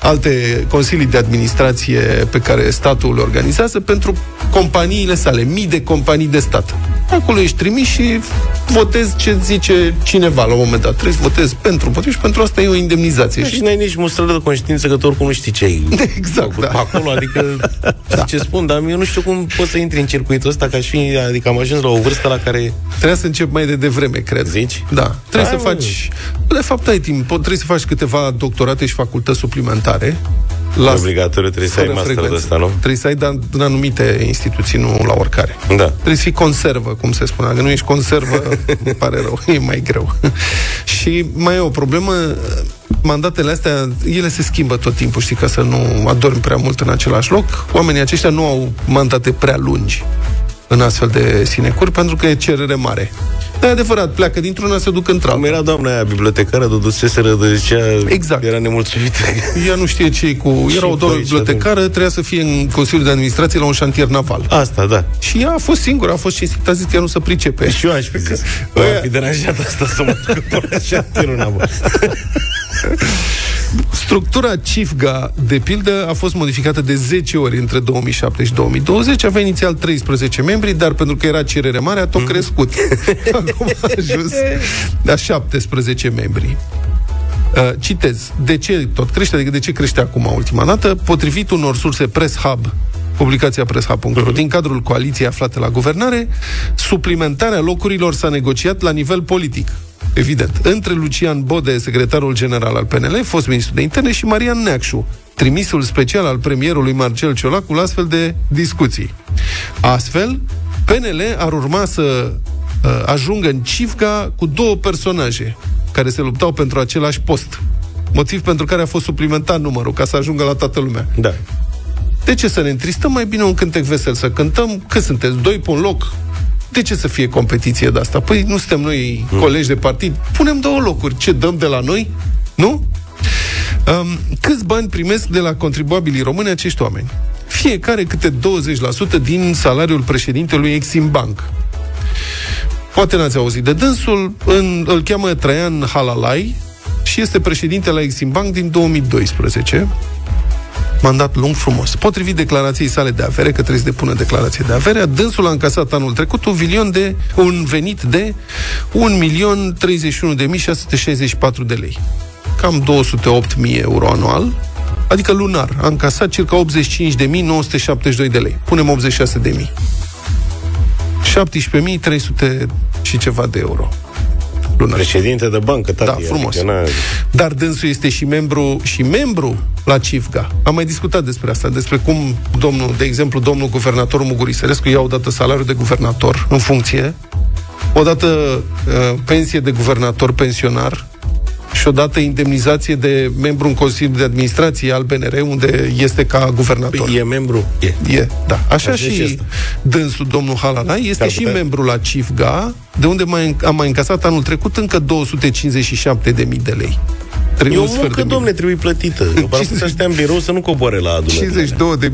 alte consilii de administrație pe care statul le organizează pentru companiile sale, mii de companii de stat. Acolo ești trimis și votezi ce zice cineva la un moment dat. Trebuie să votezi pentru împotriva și pentru asta e o indemnizație. Da, și n-ai nici mustră de conștiință că tu oricum nu știi ce ai *laughs* Exact, făcut da. pe acolo, adică da. ce spun, dar eu nu știu cum poți să intri în circuitul ăsta ca și fi, adică am ajuns la o vârstă la care Trebuia să încep mai de devreme, cred. Zici? Da. Trebuie Hai, să mă. faci... De fapt, ai timp. Pot- Trebuie să faci câteva doctorate și facultăți suplimentare. la obligatoriu trebuie să ai fără master de frecvență. ăsta, nu? Trebuie să ai, dar în anumite instituții, nu la oricare. Da. Trebuie să fii conservă, cum se spune. Dacă nu ești conservă, *laughs* îmi pare rău, *laughs* e mai greu. *laughs* și mai e o problemă, mandatele astea, ele se schimbă tot timpul, știi, ca să nu adormi prea mult în același loc. Oamenii aceștia nu au mandate prea lungi în astfel de sinecuri, pentru că e cerere mare. Dar e adevărat, pleacă dintr-una, se duc Cum într-alta. era doamna aia bibliotecară, de duseseră de zicea, Exact. era nemulțumită. *laughs* Ea nu știe ce cu... Era o cu doamnă aici, bibliotecară, trebuia să fie în Consiliul de Administrație la un șantier naval. Asta, da. Și ea a fost singură, a fost cinstită, a zis că ea nu se pricepe. Și eu aș fi zis, bă, am fi deranjat asta să mă duc până așa tirul în apă. *laughs* Structura CIFGA, de pildă, a fost modificată de 10 ori între 2007 și 2020. Avea inițial 13 membri, dar pentru că era cerere mare, a tot crescut. *laughs* *laughs* Acum a ajuns la 17 membri. Uh, citez, de ce tot crește, adică de ce crește acum ultima dată? Potrivit unor surse Press Hub, publicația presshub.ro, din cadrul coaliției aflate la guvernare, suplimentarea locurilor s-a negociat la nivel politic. Evident. Între Lucian Bode, secretarul general al PNL, fost ministru de interne, și Marian Neacșu, trimisul special al premierului Marcel Ciolacu la astfel de discuții. Astfel, PNL ar urma să uh, ajungă în Cifga cu două personaje care se luptau pentru același post. Motiv pentru care a fost suplimentat numărul, ca să ajungă la toată lumea. Da. De ce să ne întristăm? Mai bine un cântec vesel să cântăm. Cât sunteți? Doi pe un loc? De ce să fie competiție de asta? Păi nu suntem noi colegi de partid. Punem două locuri. Ce dăm de la noi? Nu? Um, câți bani primesc de la contribuabilii români acești oameni? Fiecare câte 20% din salariul președintelui Exim Bank. Poate n-ați auzit de dânsul, în, îl cheamă Traian Halalai și este președinte la Exim Bank din 2012 mandat lung frumos. Potrivit declarației sale de avere, că trebuie să depună declarație de avere, dânsul a încasat anul trecut un, milion de, un venit de 1.031.664 de lei. Cam 208.000 euro anual, adică lunar. A încasat circa 85.972 de lei. Punem 86.000. 17.300 și ceva de euro. Lunar. Președinte de bancă, tati. Da, frumos. Adică, na, Dar dânsul este și membru și membru la CIFGA. Am mai discutat despre asta, despre cum domnul, de exemplu, domnul guvernator Mugurisărescu ia odată salariul de guvernator în funcție, odată uh, pensie de guvernator pensionar și odată indemnizație de membru în Consiliul de Administrație al BNR, unde este ca guvernator. Păi, e membru? E. E, da. Așa, Așa și și asta. dânsul, domnul Halalai, este Ar și putea- membru la CIFGA, de unde mai, a mai încasat anul trecut încă 257.000 de lei. E Trebuie o un sfert muncă, de milion. domne, trebuie plătită. Eu ar putea să stea în birou să nu coboare la adunările.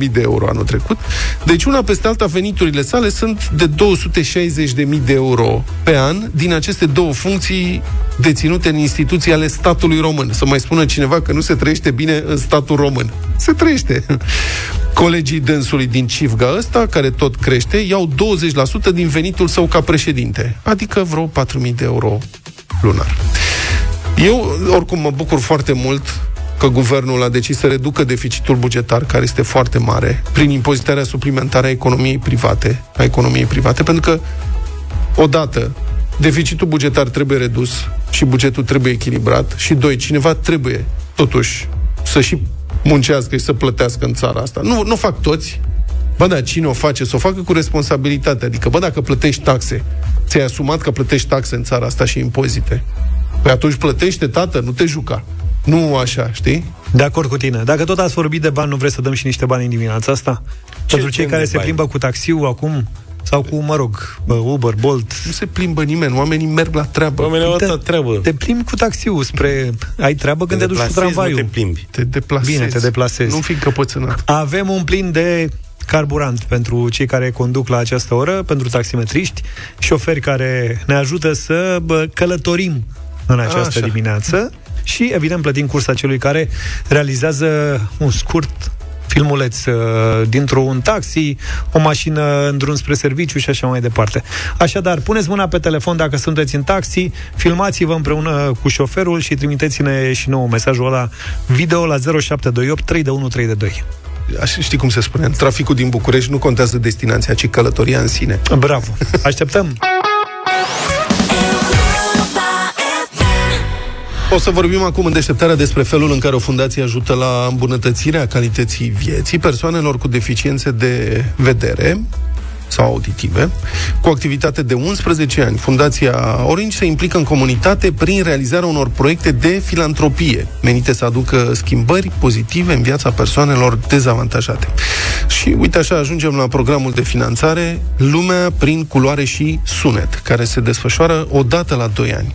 52.000 de euro anul trecut. Deci una peste alta veniturile sale sunt de 260.000 de euro pe an din aceste două funcții deținute în instituții ale statului român. Să mai spună cineva că nu se trăiește bine în statul român. Se trăiește. Colegii dânsului din Cifga ăsta, care tot crește, iau 20% din venitul său ca președinte, adică vreo 4.000 de euro lunar. Eu, oricum, mă bucur foarte mult că guvernul a decis să reducă deficitul bugetar, care este foarte mare, prin impozitarea suplimentară a economiei private, a economiei private, pentru că, odată, deficitul bugetar trebuie redus și bugetul trebuie echilibrat și, doi, cineva trebuie, totuși, să și muncească și să plătească în țara asta. Nu, nu fac toți, Bă, da, cine o face? Să o facă cu responsabilitate. Adică, bă, dacă plătești taxe, ți-ai asumat că plătești taxe în țara asta și impozite. Păi atunci plătește, tată, nu te juca. Nu așa, știi? De acord cu tine. Dacă tot ați vorbit de bani, nu vreți să dăm și niște bani în dimineața asta? Pentru cei gen care de se bani? plimbă cu taxiul acum, sau cu, mă rog, bă, Uber, Bolt. Nu se plimbă nimeni, oamenii merg la treabă. Oamenii au Te- atâta treabă. Te plimbi cu taxiul spre... Ai treabă când te, duci cu deplasezi, nu tramvaiul. te plimbi. Te deplasezi. Bine, te deplasezi. Nu fi încăpățânat. Avem un plin de carburant pentru cei care conduc la această oră, pentru taximetriști, șoferi care ne ajută să bă, călătorim în această Așa. dimineață și, evident, plătim cursa celui care realizează un scurt filmuleț uh, dintr-un taxi, o mașină în drum spre serviciu și așa mai departe. Așadar, puneți mâna pe telefon dacă sunteți în taxi, filmați-vă împreună cu șoferul și trimiteți-ne și nouă mesajul ăla video la 0728 321 322. Așa știi cum se spune, în traficul din București nu contează destinația, ci călătoria în sine. Bravo! Așteptăm! *laughs* O să vorbim acum în deșteptarea despre felul în care o fundație ajută la îmbunătățirea calității vieții persoanelor cu deficiențe de vedere sau auditive. Cu o activitate de 11 ani, Fundația Orange se implică în comunitate prin realizarea unor proiecte de filantropie, menite să aducă schimbări pozitive în viața persoanelor dezavantajate. Și uite așa ajungem la programul de finanțare Lumea prin culoare și sunet, care se desfășoară o dată la 2 ani.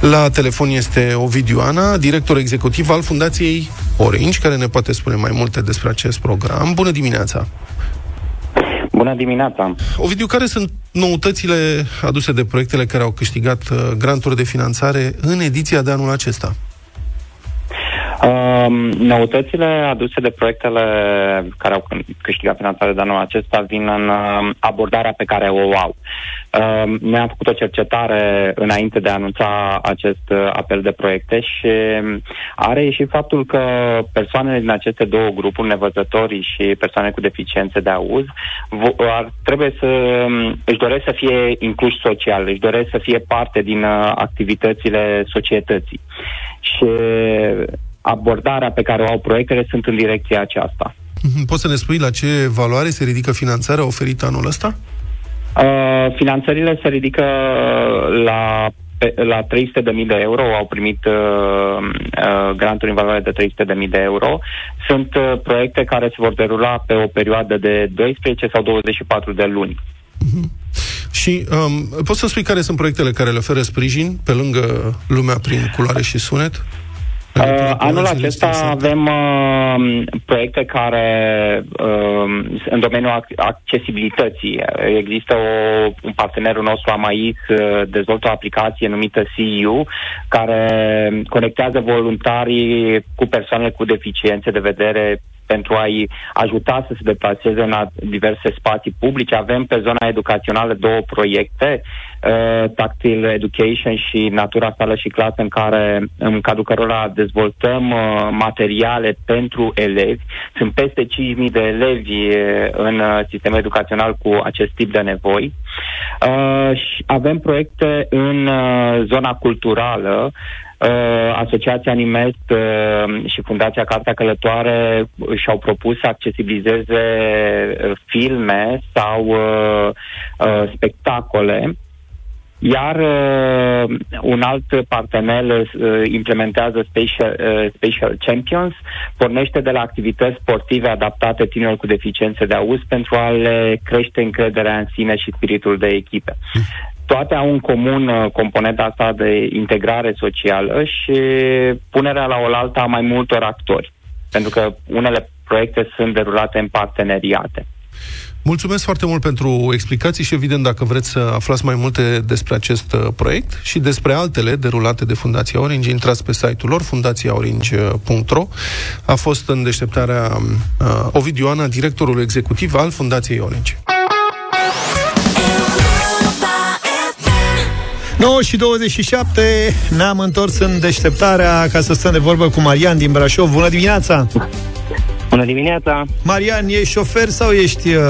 La telefon este Ovidiu Ana, director executiv al Fundației Orange, care ne poate spune mai multe despre acest program. Bună dimineața! Bună dimineața! Ovidiu, care sunt noutățile aduse de proiectele care au câștigat uh, granturi de finanțare în ediția de anul acesta? Um, noutățile aduse de proiectele care au c- câștigat finanțare de anul acesta vin în um, abordarea pe care o au. Um, noi am făcut o cercetare înainte de a anunța acest uh, apel de proiecte și um, a reieșit faptul că persoanele din aceste două grupuri, nevăzătorii și persoane cu deficiențe de auz, vo- ar, trebuie să um, își doresc să fie incluși social, își doresc să fie parte din uh, activitățile societății. Și abordarea pe care o au proiectele sunt în direcția aceasta. Mhm. Poți să ne spui la ce valoare se ridică finanțarea oferită anul ăsta? Uh, finanțările se ridică la pe- la 300.000 de euro, au primit uh, uh, granturi în valoare de 300.000 de euro. Sunt uh, proiecte care se vor derula pe o perioadă de 12 sau 24 de luni. Și um, poți să spui care sunt proiectele care le oferă sprijin pe lângă lumea prin culoare și sunet? Uh, anul acesta avem uh, proiecte care uh, în domeniul ac- accesibilității. Există o, un partenerul nostru, Amais, uh, dezvoltă o aplicație numită CU, care conectează voluntarii cu persoane cu deficiențe de vedere pentru a-i ajuta să se deplaseze în a- diverse spații publice. Avem pe zona educațională două proiecte, uh, Tactile Education și Natura Sală și Clasă, în care, în cadrul cărora dezvoltăm uh, materiale pentru elevi. Sunt peste 5.000 de elevi uh, în uh, sistemul educațional cu acest tip de nevoi. Uh, și avem proiecte în uh, zona culturală, Uh, Asociația Animest uh, și Fundația Cartea Călătoare și-au propus să accesibilizeze uh, filme sau uh, uh, spectacole iar uh, un alt partener uh, implementează Special, uh, Special Champions, pornește de la activități sportive adaptate tinerilor cu deficiențe de auz pentru a le crește încrederea în sine și spiritul de echipe. Toate au în comun uh, componenta asta de integrare socială și punerea la oaltă a mai multor actori. Pentru că unele proiecte sunt derulate în parteneriate. Mulțumesc foarte mult pentru explicații și, evident, dacă vreți să aflați mai multe despre acest uh, proiect și despre altele derulate de Fundația Orange, intrați pe site-ul lor, fundațiaorange.ro. A fost în deșteptarea uh, Ovidiu Ana, directorul executiv al Fundației Orange. 9 și 27 ne-am întors în deșteptarea ca să stăm de vorbă cu Marian din Brașov. Bună dimineața! Bună dimineața! Marian, ești șofer sau ești uh,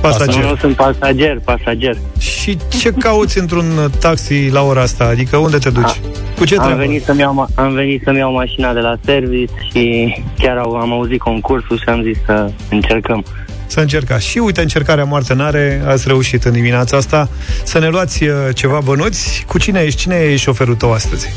pasager? Nu, nu, sunt pasager, pasager. Și ce cauți într-un taxi la ora asta? Adică unde te duci? Cu ce am treabă? venit, să-mi iau, ma- am venit să-mi iau mașina de la service și chiar au, am auzit concursul și am zis să încercăm. Să încercați. Și uite, încercarea moarte n-are, ați reușit în dimineața asta să ne luați uh, ceva bănuți. Cu cine ești? Cine e șoferul tău astăzi?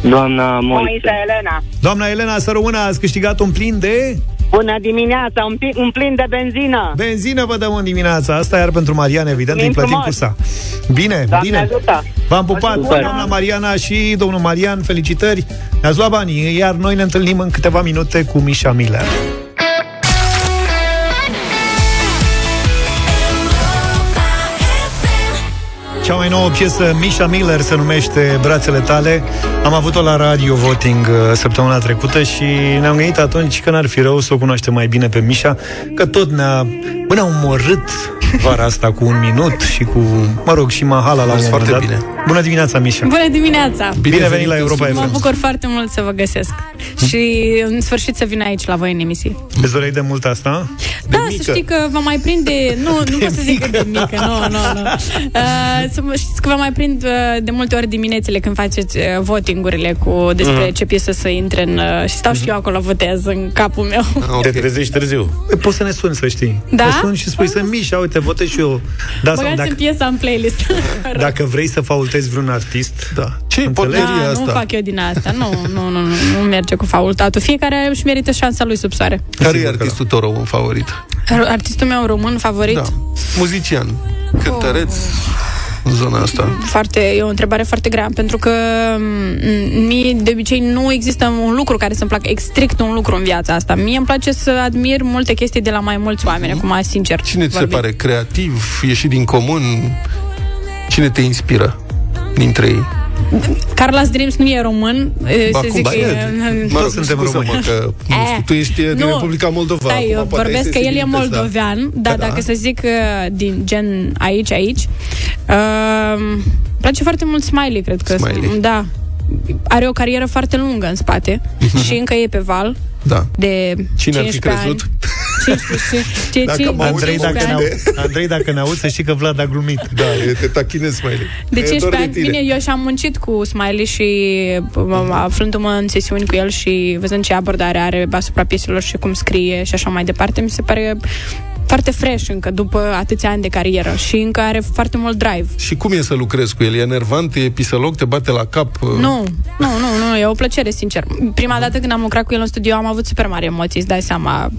Doamna Moise. Moise Elena. Doamna Elena, să rămână, ați câștigat un plin de... Bună dimineața, un, pi- un plin de benzină. Benzină vă dăm în dimineața asta, iar pentru Marian, evident, îi Mulțumim plătim frumos. cursa. Bine, Doamne bine. ajută. V-am pupat, Super. doamna Mariana și domnul Marian, felicitări. Ne-ați luat banii, iar noi ne întâlnim în câteva minute cu Mișa Miller. Cea mai nouă piesă, Misha Miller, se numește Brațele tale. Am avut-o la radio voting uh, săptămâna trecută și ne-am gândit atunci că n-ar fi rău să o cunoaștem mai bine pe Misha, că tot ne-a, bă, ne-a omorât vara asta cu un minut și cu, mă rog, și Mahala la un Mergi moment dat. foarte bine. Bună dimineața, Misha! Bună dimineața! Bine, bine venit la Europa Mă FM! bucur foarte mult să vă găsesc și în sfârșit să vin aici la voi în emisie. Îți doreai de mult asta? Da, să știi că vă mai prinde... Nu, *laughs* nu pot să zic că de mică, nu, nu, nu. *laughs* Uh, să mă- știți că vă mai prind uh, de multe ori diminețile când faceți uh, votingurile cu despre Mhm. ce piesă să intre în... Uh, și stau și eu acolo, votez în capul meu. Te trezești târziu. Păi, poți să ne suni, să știi. Da? Ne suni și spui să Mișa, uite, votez și eu. Da, sau Băgați dacă, în piesa în playlist. *laughs* dacă vrei să faultezi vreun artist, da. Ce Înțelegi? Da, nu fac eu din asta. Nu, nu, nu, nu, nu merge cu faultatul. Fiecare își merită șansa lui sub soare. Care e artistul tău român favorit? Artistul meu român favorit? Da. Muzician, cântăreț, în zona asta. Foarte, e o întrebare foarte grea, pentru că m, mie de obicei nu există un lucru care să-mi placă, strict un lucru în viața asta. Mie îmi place să admir multe chestii de la mai mulți oameni, acum sincer. Cine ți se vorbim. pare creativ, ieșit din comun? Cine te inspiră dintre ei? Carlos Dreams nu e român, e, Ba, se cum, zic ba, că e. e... Mă rog, suntem scuză-mă români. că, *laughs* nu Eh, știu, tu ești din nu. Republica Moldova. Stai, eu acum poate ai vorbesc că el e sensibilități, da. moldovean, da, Da, dacă da. să zic uh, din gen aici, aici. Uh, îmi place foarte mult Smiley, cred că. Smiley. Da. Are o carieră foarte lungă în spate și încă e pe val Da. de Cine ar fi 15 crezut? ani. 15, ce, Dacă ce, mă auzi, Andrei, dacă 15 ne, ani. au, Andrei, dacă ne auzi, să știi că Vlad a glumit. Da, e, te tachinezi, Smiley. De E dor 15 ani, tine. bine, eu și-am muncit cu Smiley și m- aflându-mă în sesiuni cu el și văzând ce abordare are asupra pieselor și cum scrie și așa mai departe, mi se pare foarte fresh încă după atâția ani de carieră și încă are foarte mult drive. Și cum e să lucrezi cu el? E enervant? E pisăloc? Te bate la cap? Nu, nu, nu, nu, e o plăcere, sincer. Prima dată când am lucrat cu el în studio am avut super mare emoții, îți dai seama.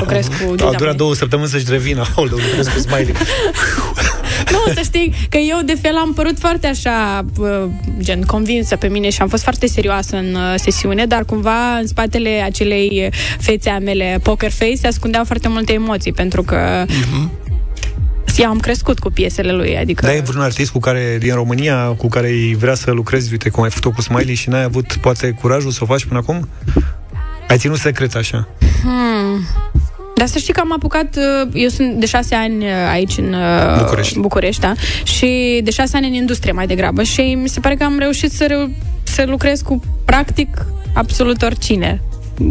Lucrez cu Da, a Dida durat două săptămâni să-și revină. Aoleu, lucrez cu Smiley. *laughs* Nu, să știi că eu de fel am părut foarte așa, uh, gen, convinsă pe mine și am fost foarte serioasă în uh, sesiune, dar cumva în spatele acelei fețe a mele poker face se ascundeau foarte multe emoții, pentru că eu am crescut cu piesele lui, adică... Dar e vreun artist cu care, din România, cu care îi vrea să lucrezi, uite, cum ai făcut cu Smiley și n-ai avut, poate, curajul să o faci până acum? Ai ținut secret așa. Hmm. Dar să știi că am apucat, uh, eu sunt de șase ani uh, aici în uh, București. București da? și de șase ani în industrie mai degrabă și mi se pare că am reușit să, reu- să lucrez cu practic absolut oricine.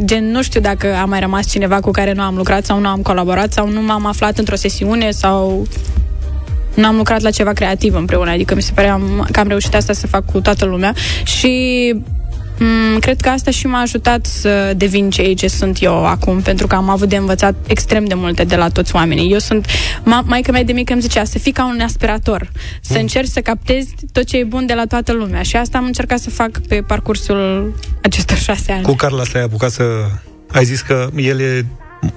Gen, nu știu dacă a mai rămas cineva cu care nu am lucrat sau nu am colaborat sau nu m-am aflat într-o sesiune sau nu am lucrat la ceva creativ împreună, adică mi se pare am, că am reușit asta să fac cu toată lumea și m- cred că asta și m-a ajutat să devin cei ce sunt eu acum, pentru că am avut de învățat extrem de multe de la toți oamenii. Eu sunt, ma, maica mea de mică îmi zicea, să fii ca un aspirator, să încerci să captezi tot ce e bun de la toată lumea și asta am încercat să fac pe parcursul acestor *laughs* șase ani. Cu Carla s-ai apucat să... Ai zis că el e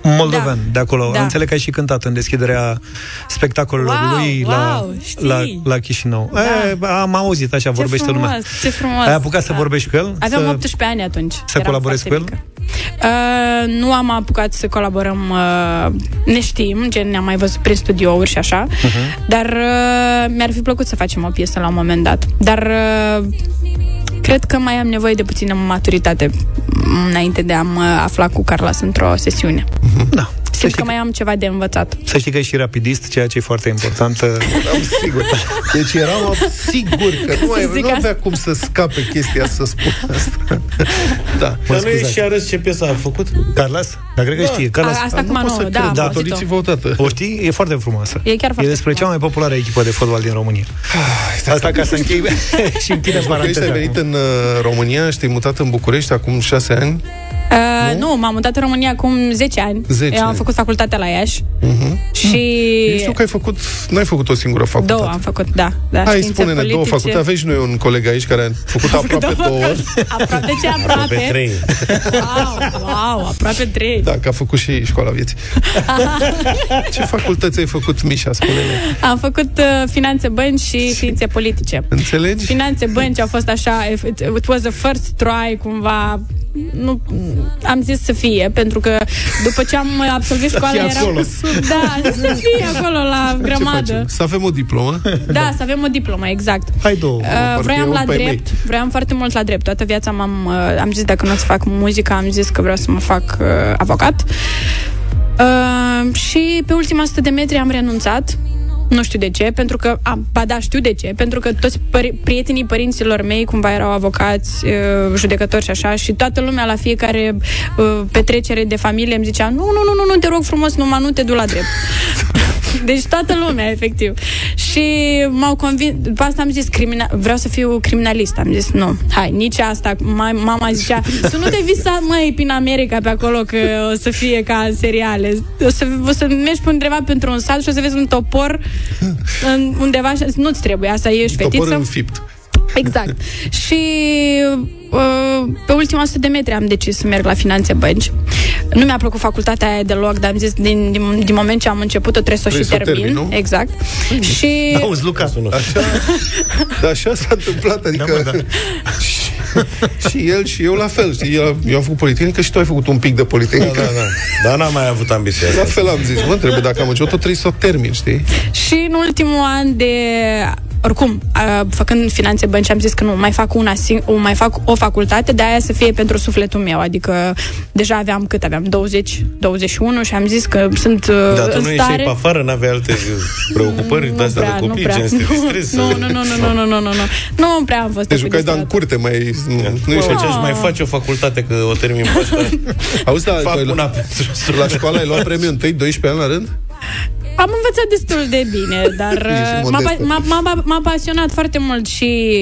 moldovean Da. de acolo. Da. Înțeleg că ai și cântat în deschiderea spectacolelor Wow, lui la, wow, știi. la, la Chișinău. Da. E, am auzit așa, ce vorbește frumos, lumea. ce frumos. Ai apucat să vorbești cu el? Aveam să... 18 ani atunci. să Eram colaborezi foarte cu el? mică. Uh, nu am apucat să colaborăm, uh, ne știm, gen ne-am mai văzut prin studiouri și așa, Uh-huh. dar uh, mi-ar fi plăcut să facem o piesă la un moment dat. Dar uh, cred că mai am nevoie de puțină maturitate înainte de a mă afla cu Carlos într-o sesiune. Da. Să Simt știi, că mai am ceva de învățat. să știi că ești și rapidist, ceea ce e foarte important. Am sigur. Deci eram sigur că nu, ai, zic nu avea asta. cum să scape chestia să spun asta. Da. Dar nu e scuzați. și arăți ce piesă a făcut? Carlas? Dar cred că știe. Carlas, A, asta nu acum pot să nu, cred, da, am da, auzit-o. Autoriți-vă odată. o știi? E foarte frumoasă. E chiar foarte E despre cea mai populară echipă de fotbal din România. Asta ca să închei *laughs* și închide Deci București paranteza. ai venit în uh, România și te-ai mutat în București acum șase ani. Uh, nu? nu, m-am mutat în România acum 10 ani. 10 Eu am ani. făcut facultatea la Iași. Uh-huh. Și... Știu că ai făcut, n-ai făcut o singură facultate. Două am făcut, da. da Hai, științe spune-ne două politice. facultate. Aveți și noi un coleg aici care a făcut aproape două două. Aproape ce aproape? Wow, wow, aproape trei. Da, că a făcut și școala vieții. *laughs* Ce facultăți ai făcut, Mișa, spune-ne? Am făcut uh, finanțe bănci și științe politice. Înțelegi? Finanțe bănci au fost așa, it, it was a first try, cumva nu, am zis să fie, pentru că după ce am absolvit Să școala fie eram... acolo. Da, să *laughs* fie acolo la Ce grămadă. facem? Să avem o diplomă? Da, să avem o diplomă, exact. Hai două. Uh, vroiam la drept, vroiam foarte mult la drept. Toată viața m-am, uh, am zis dacă nu o să fac muzică, am zis că vreau să mă fac uh, avocat. Uh, și pe ultima 100 de metri am renunțat. Nu știu de ce, pentru că, a, ba da, știu de ce, pentru că toți pări, prietenii părinților mei cumva erau avocați, uh, judecători și așa, și toată lumea la fiecare uh, petrecere de familie îmi zicea, nu, nu, nu, nu, nu, te rog frumos, numai nu te du la drept. *laughs* Deci toată lumea, efectiv. Și m-au convins, după asta am zis, crimina- vreau să fiu criminalist. Am zis, nu, hai, nici asta. Ma- mama zicea, să nu te visa, măi, prin America pe acolo, că o să fie ca în seriale. O să, o să mergi pe undeva pentru un sat și o să vezi un topor în, undeva și nu-ți trebuie, asta ești Topor fetiță. înfipt. Exact. Și uh, pe ultima 100 de metri am decis să merg la finanțe bănci. Nu mi-a plăcut facultatea aia deloc, dar am zis din, din, din moment ce am început-o trebuie să o și Trebuie să o termin. termin, nu? exact. Și Auzi, Luca. Așa, da, așa s-a întâmplat, adică... Da, *laughs* mă, da. Și, *laughs* și el și eu la fel, știi? El, eu am făcut politehnică și tu ai făcut un pic de Da, politehnică. da, da. Dar n-am mai avut ambiția La asta. fel am zis, mă, trebuie dacă am început-o, trebuie să o termin, știi? Și în ultimul an de oricum, a, făcând finanțe bănci, am zis că nu, mai fac una sing- o, mai fac o facultate, de aia să fie pentru sufletul meu. Adică deja aveam cât aveam 20, 21 și am zis că sunt uh, Dar tu în nu ieșeai stare. pe afară, n-aveai alte preocupări de astea de nu copii, prea. gen *laughs* să te Nu, distrezi? Nu, nu, nu, nu, nu, nu, nu, nu, nu. Nu prea am fost Deci atât jucai de în distrată. curte, mai... Nu, nu Nu ești ce aș mai face o facultate, că o termin pe asta. *laughs* Auzi, da, Fac tu ai una luat- pentru *laughs* la școală ai luat premiul întâi 12 ani la rând? Am învățat destul de bine, *laughs* dar Ești uh, m-a, modestă. m-a, m-a, m-a pasionat foarte mult și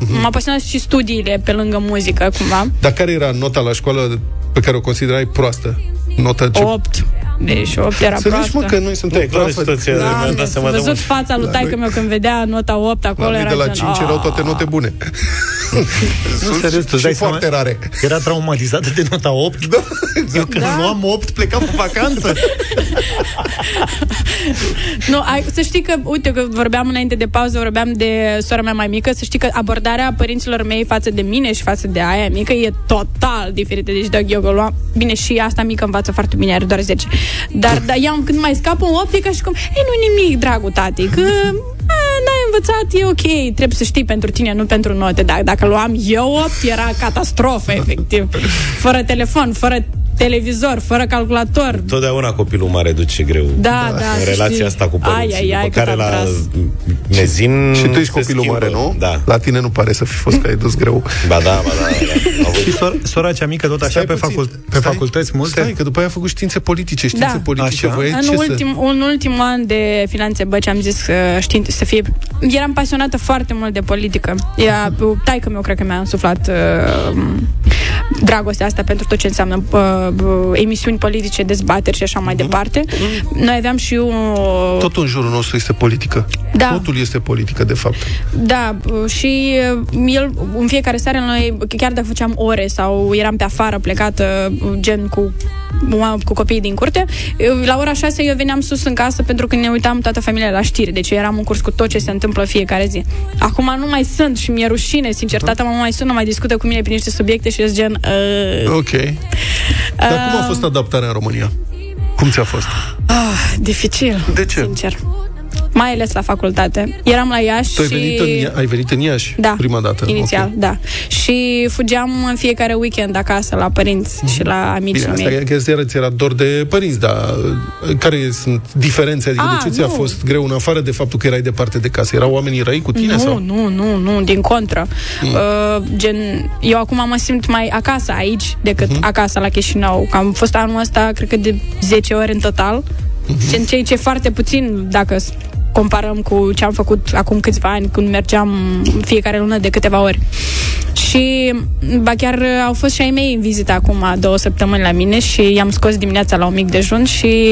Mhm. m-a pasionat și studiile pe lângă muzică, cumva. Dar care era nota la școală pe care o considerai proastă? Nota ce... 8. Deci 8 era Înțelegi, mă, proastă. că noi suntem Nu, clar, prafă. situația Da, mi-a dat seama de văzut mult. fața lui La taică noi- meu când vedea nota 8 La acolo noi era de la gen, 5 "Ah". erau toate note bune. *laughs* Nu, serios, tu și dai foarte seama? rare. Era traumatizată de nota 8? Da, Eu exact. când Da. luam 8 plecam pe vacanță. *laughs* Nu, ai, să știi că, uite, că vorbeam înainte de pauză, vorbeam de sora mea mai mică, să știi că abordarea părinților mei față de mine și față de aia mică e total diferită. Deci de eu că luam, bine, și asta mică învață foarte bine, are doar 10. Dar da, ea, când mai scapă un 8, e ca și cum, ei, nu nimic, dragul tati, că a, n-ai învățat, e ok, trebuie să știi pentru tine, nu pentru note. Dar dacă luam eu 8, era catastrofă, efectiv. Fără telefon, fără televizor, fără calculator, Totdeauna copilul mare duce greu Da, da, în să relația știi. asta cu părinții. Ai, ai, ai, după cât care am la tras. mezin Și tu ești se copilul schimbă. mare, nu? Da. La tine nu pare să fi fost că ai dus greu. Ba da, ba da. da. Au avut- Și sora, sora cea mică tot așa Stai pe, puțin. facul, pe Stai. facultăți multe? Stai, că după aia a făcut științe politice. Științe Da. politice. Așa. Voie În, ce să... ultim, în ultimul an de finanțe băci am zis că știin să fie... Eram pasionată foarte mult de politică. Ea, taică meu cred că mi-a însuflat uh, dragostea asta pentru tot ce înseamnă uh, uh, emisiuni politice, dezbateri și așa mai departe. Noi aveam și un... Tot în jurul nostru este politică. Da. Totul este politică, de fapt. Da, uh, și uh, el în fiecare seară noi, chiar dacă făceam ore sau eram pe afară plecată, uh, gen cu cu copiii din curte, eu, la ora 6 eu veneam sus în casă pentru că ne uitam toată familia la știri, deci eu eram în curs cu tot ce se întâmplă fiecare zi. Acum nu mai sunt și mi-e rușine, sincer, tata mă mai sună, mai discută cu mine pe niște subiecte și eu sunt gen... Uh, Ok. Dar cum a fost adaptarea în România? Cum ți-a fost? ah, dificil, De ce? sincer. Mai ales la facultate. Eram la Iași Tu ai și... venit, în, Ia- ai venit în Iași Da, prima dată. inițial, Ok. da. Și fugeam în fiecare weekend acasă la părinți și la amicii Bine, asta mei. e că iară ți era dor de părinți, dar uh, care sunt diferențe? Adică A, de ce ți-a nu. fost greu în afară de faptul că erai departe de casă? Erau oamenii răi cu tine? nu, sau? nu, nu, nu, din contră. Mm. Uh, gen, eu acum mă simt mai acasă aici decât Mhm. acasă la Chișinău. Că am fost anul ăsta, cred că de 10 ori în total. Mhm. Gen, ceea ce e foarte puțin dacă s- comparăm cu ce am făcut acum câțiva ani, când mergeam fiecare lună de câteva ori. Și, ba chiar au fost și ai mei în vizită acum două săptămâni la mine și i-am scos dimineața la un mic dejun și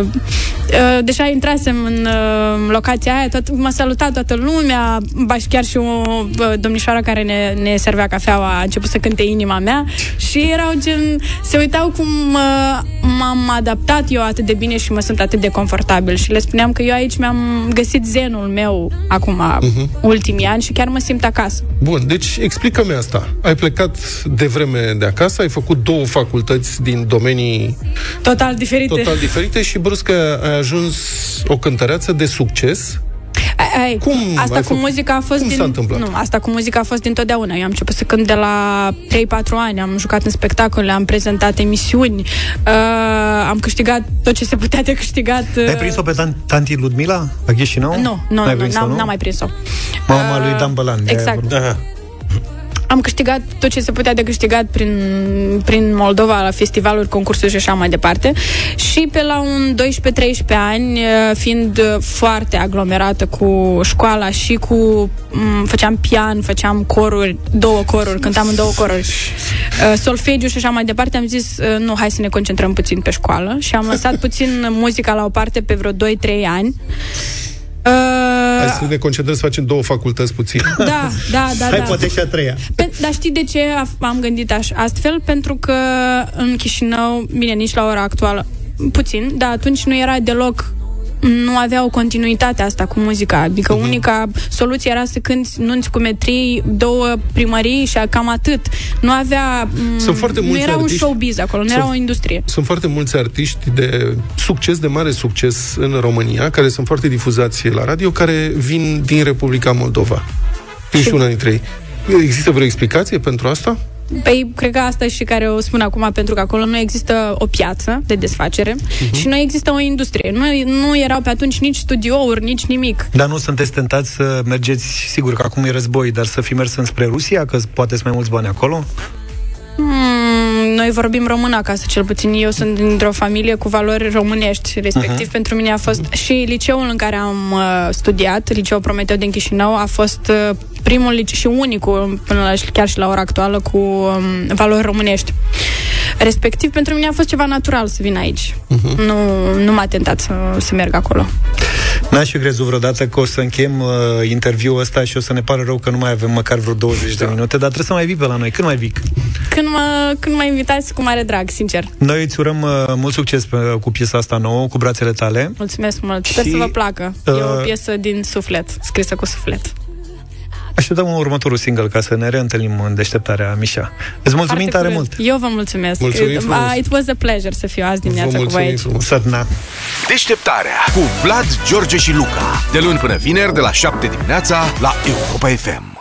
uh, deja intrasem în uh, locația aia, tot, m-a salutat toată lumea, ba și chiar și o uh, domnișoară care ne, ne servea cafeaua a început să cânte inima mea și erau gen, se uitau cum uh, m-am adaptat eu atât de bine și mă sunt atât de confortabil și le spuneam că eu aici mi-am găsit zenul meu acum uh-huh. ultimii ani și chiar mă simt acasă. Bun, deci explică-mi asta. Ai plecat de vreme de acasă, ai făcut două facultăți din domenii Total diferite. total diferite și brusc ai ajuns o cântăreață de succes Ai, ai, Cum asta ai cu făcut? muzica a fost Cum din... s-a întâmplat? Nu, asta cu muzica a fost dintotdeauna. Eu am început să cânt de la 3-4 ani, am jucat în spectacole, am prezentat emisiuni, uh, am câștigat tot ce se putea de câștigat. Uh, Ai prins-o pe tan- tanti Ludmila la Chișinău? Nu, nu, N-ai nu, prins-o, n-am, n-am mai prins-o. Mama Uh, lui Dan Bălan. de aia exact. Vorbim. Aha. Am câștigat tot ce se putea de câștigat prin, prin Moldova, la festivaluri, concursuri și așa mai departe. Și pe la un 12-13 ani, eh, fiind eh, foarte aglomerată cu școala și cu... m, făceam pian, făceam coruri, două coruri, cântam în două coruri, eh, solfegiu și așa mai departe, am zis, eh, nu, hai să ne concentrăm puțin pe școală și am lăsat puțin muzica la o parte pe vreo 2-3 ani. Uh, Hai să ne concentrăm să facem două facultăți puțin. da, da, da, Hai, da. poate și a treia. Pe, dar știi de ce a- am gândit aș, astfel? Pentru că în Chișinău, bine, nici la ora actuală, puțin, dar atunci nu era deloc nu avea o continuitate asta cu muzica. Adică uh-huh. unica soluție era să cânti nunți cu metrii, două primării și cam atât. Nu avea... m, Sunt foarte nu mulți era un artiști- showbiz acolo, nu Sunt- era o industrie. Sunt foarte mulți artiști de succes, de mare succes în România, care sunt foarte difuzați la radio, care vin din Republica Moldova. Ești Și- una dintre ei. Există vreo explicație pentru asta? Păi, cred că asta și care o spun acum, pentru că acolo nu există o piață de desfacere uh-huh. și nu există o industrie. Nu, nu erau pe atunci nici studiouri, nici nimic. Dar nu sunteți tentați să mergeți, sigur că acum e război, dar să fi mers înspre Rusia, că poate sunt mai mulți bani acolo? Hmm, noi vorbim român acasă, cel puțin eu sunt dintr-o familie cu valori românești, respectiv uh-huh. pentru mine a fost și liceul în care am uh, studiat, liceul Prometeu din Chișinău, a fost uh, primul lice- și unicul, până la, chiar și la ora actuală, cu um, valori românești. Respectiv, pentru mine a fost ceva natural să vin aici. Uh-huh. Nu, nu m-a tentat să, să merg acolo. N-aș fi crezut vreodată că o să încheiem uh, interviul ăsta și o să ne pară rău că nu mai avem măcar vreo 20 de minute, dar trebuie să mai vii pe la noi. Când mai vii? Când mă, când mă invitați, cu mare drag, sincer. Noi îți urăm uh, mult succes pe, cu piesa asta nouă, cu brațele tale. Mulțumesc mult. Sper Și, să vă placă. E o uh, piesă din suflet, scrisă cu suflet. Așteptăm următorul single ca să ne reîntâlnim în deșteptarea Mișa. Îți mulțumim Foarte tare curând. mult! Eu vă mulțumesc. Mulțumim Uh, frumos. It was a pleasure să fiu azi dimineața cu voi aici. Sătna! Deșteptarea cu Vlad, George și Luca. De luni până vineri, de la 7 dimineața, la Europa FM.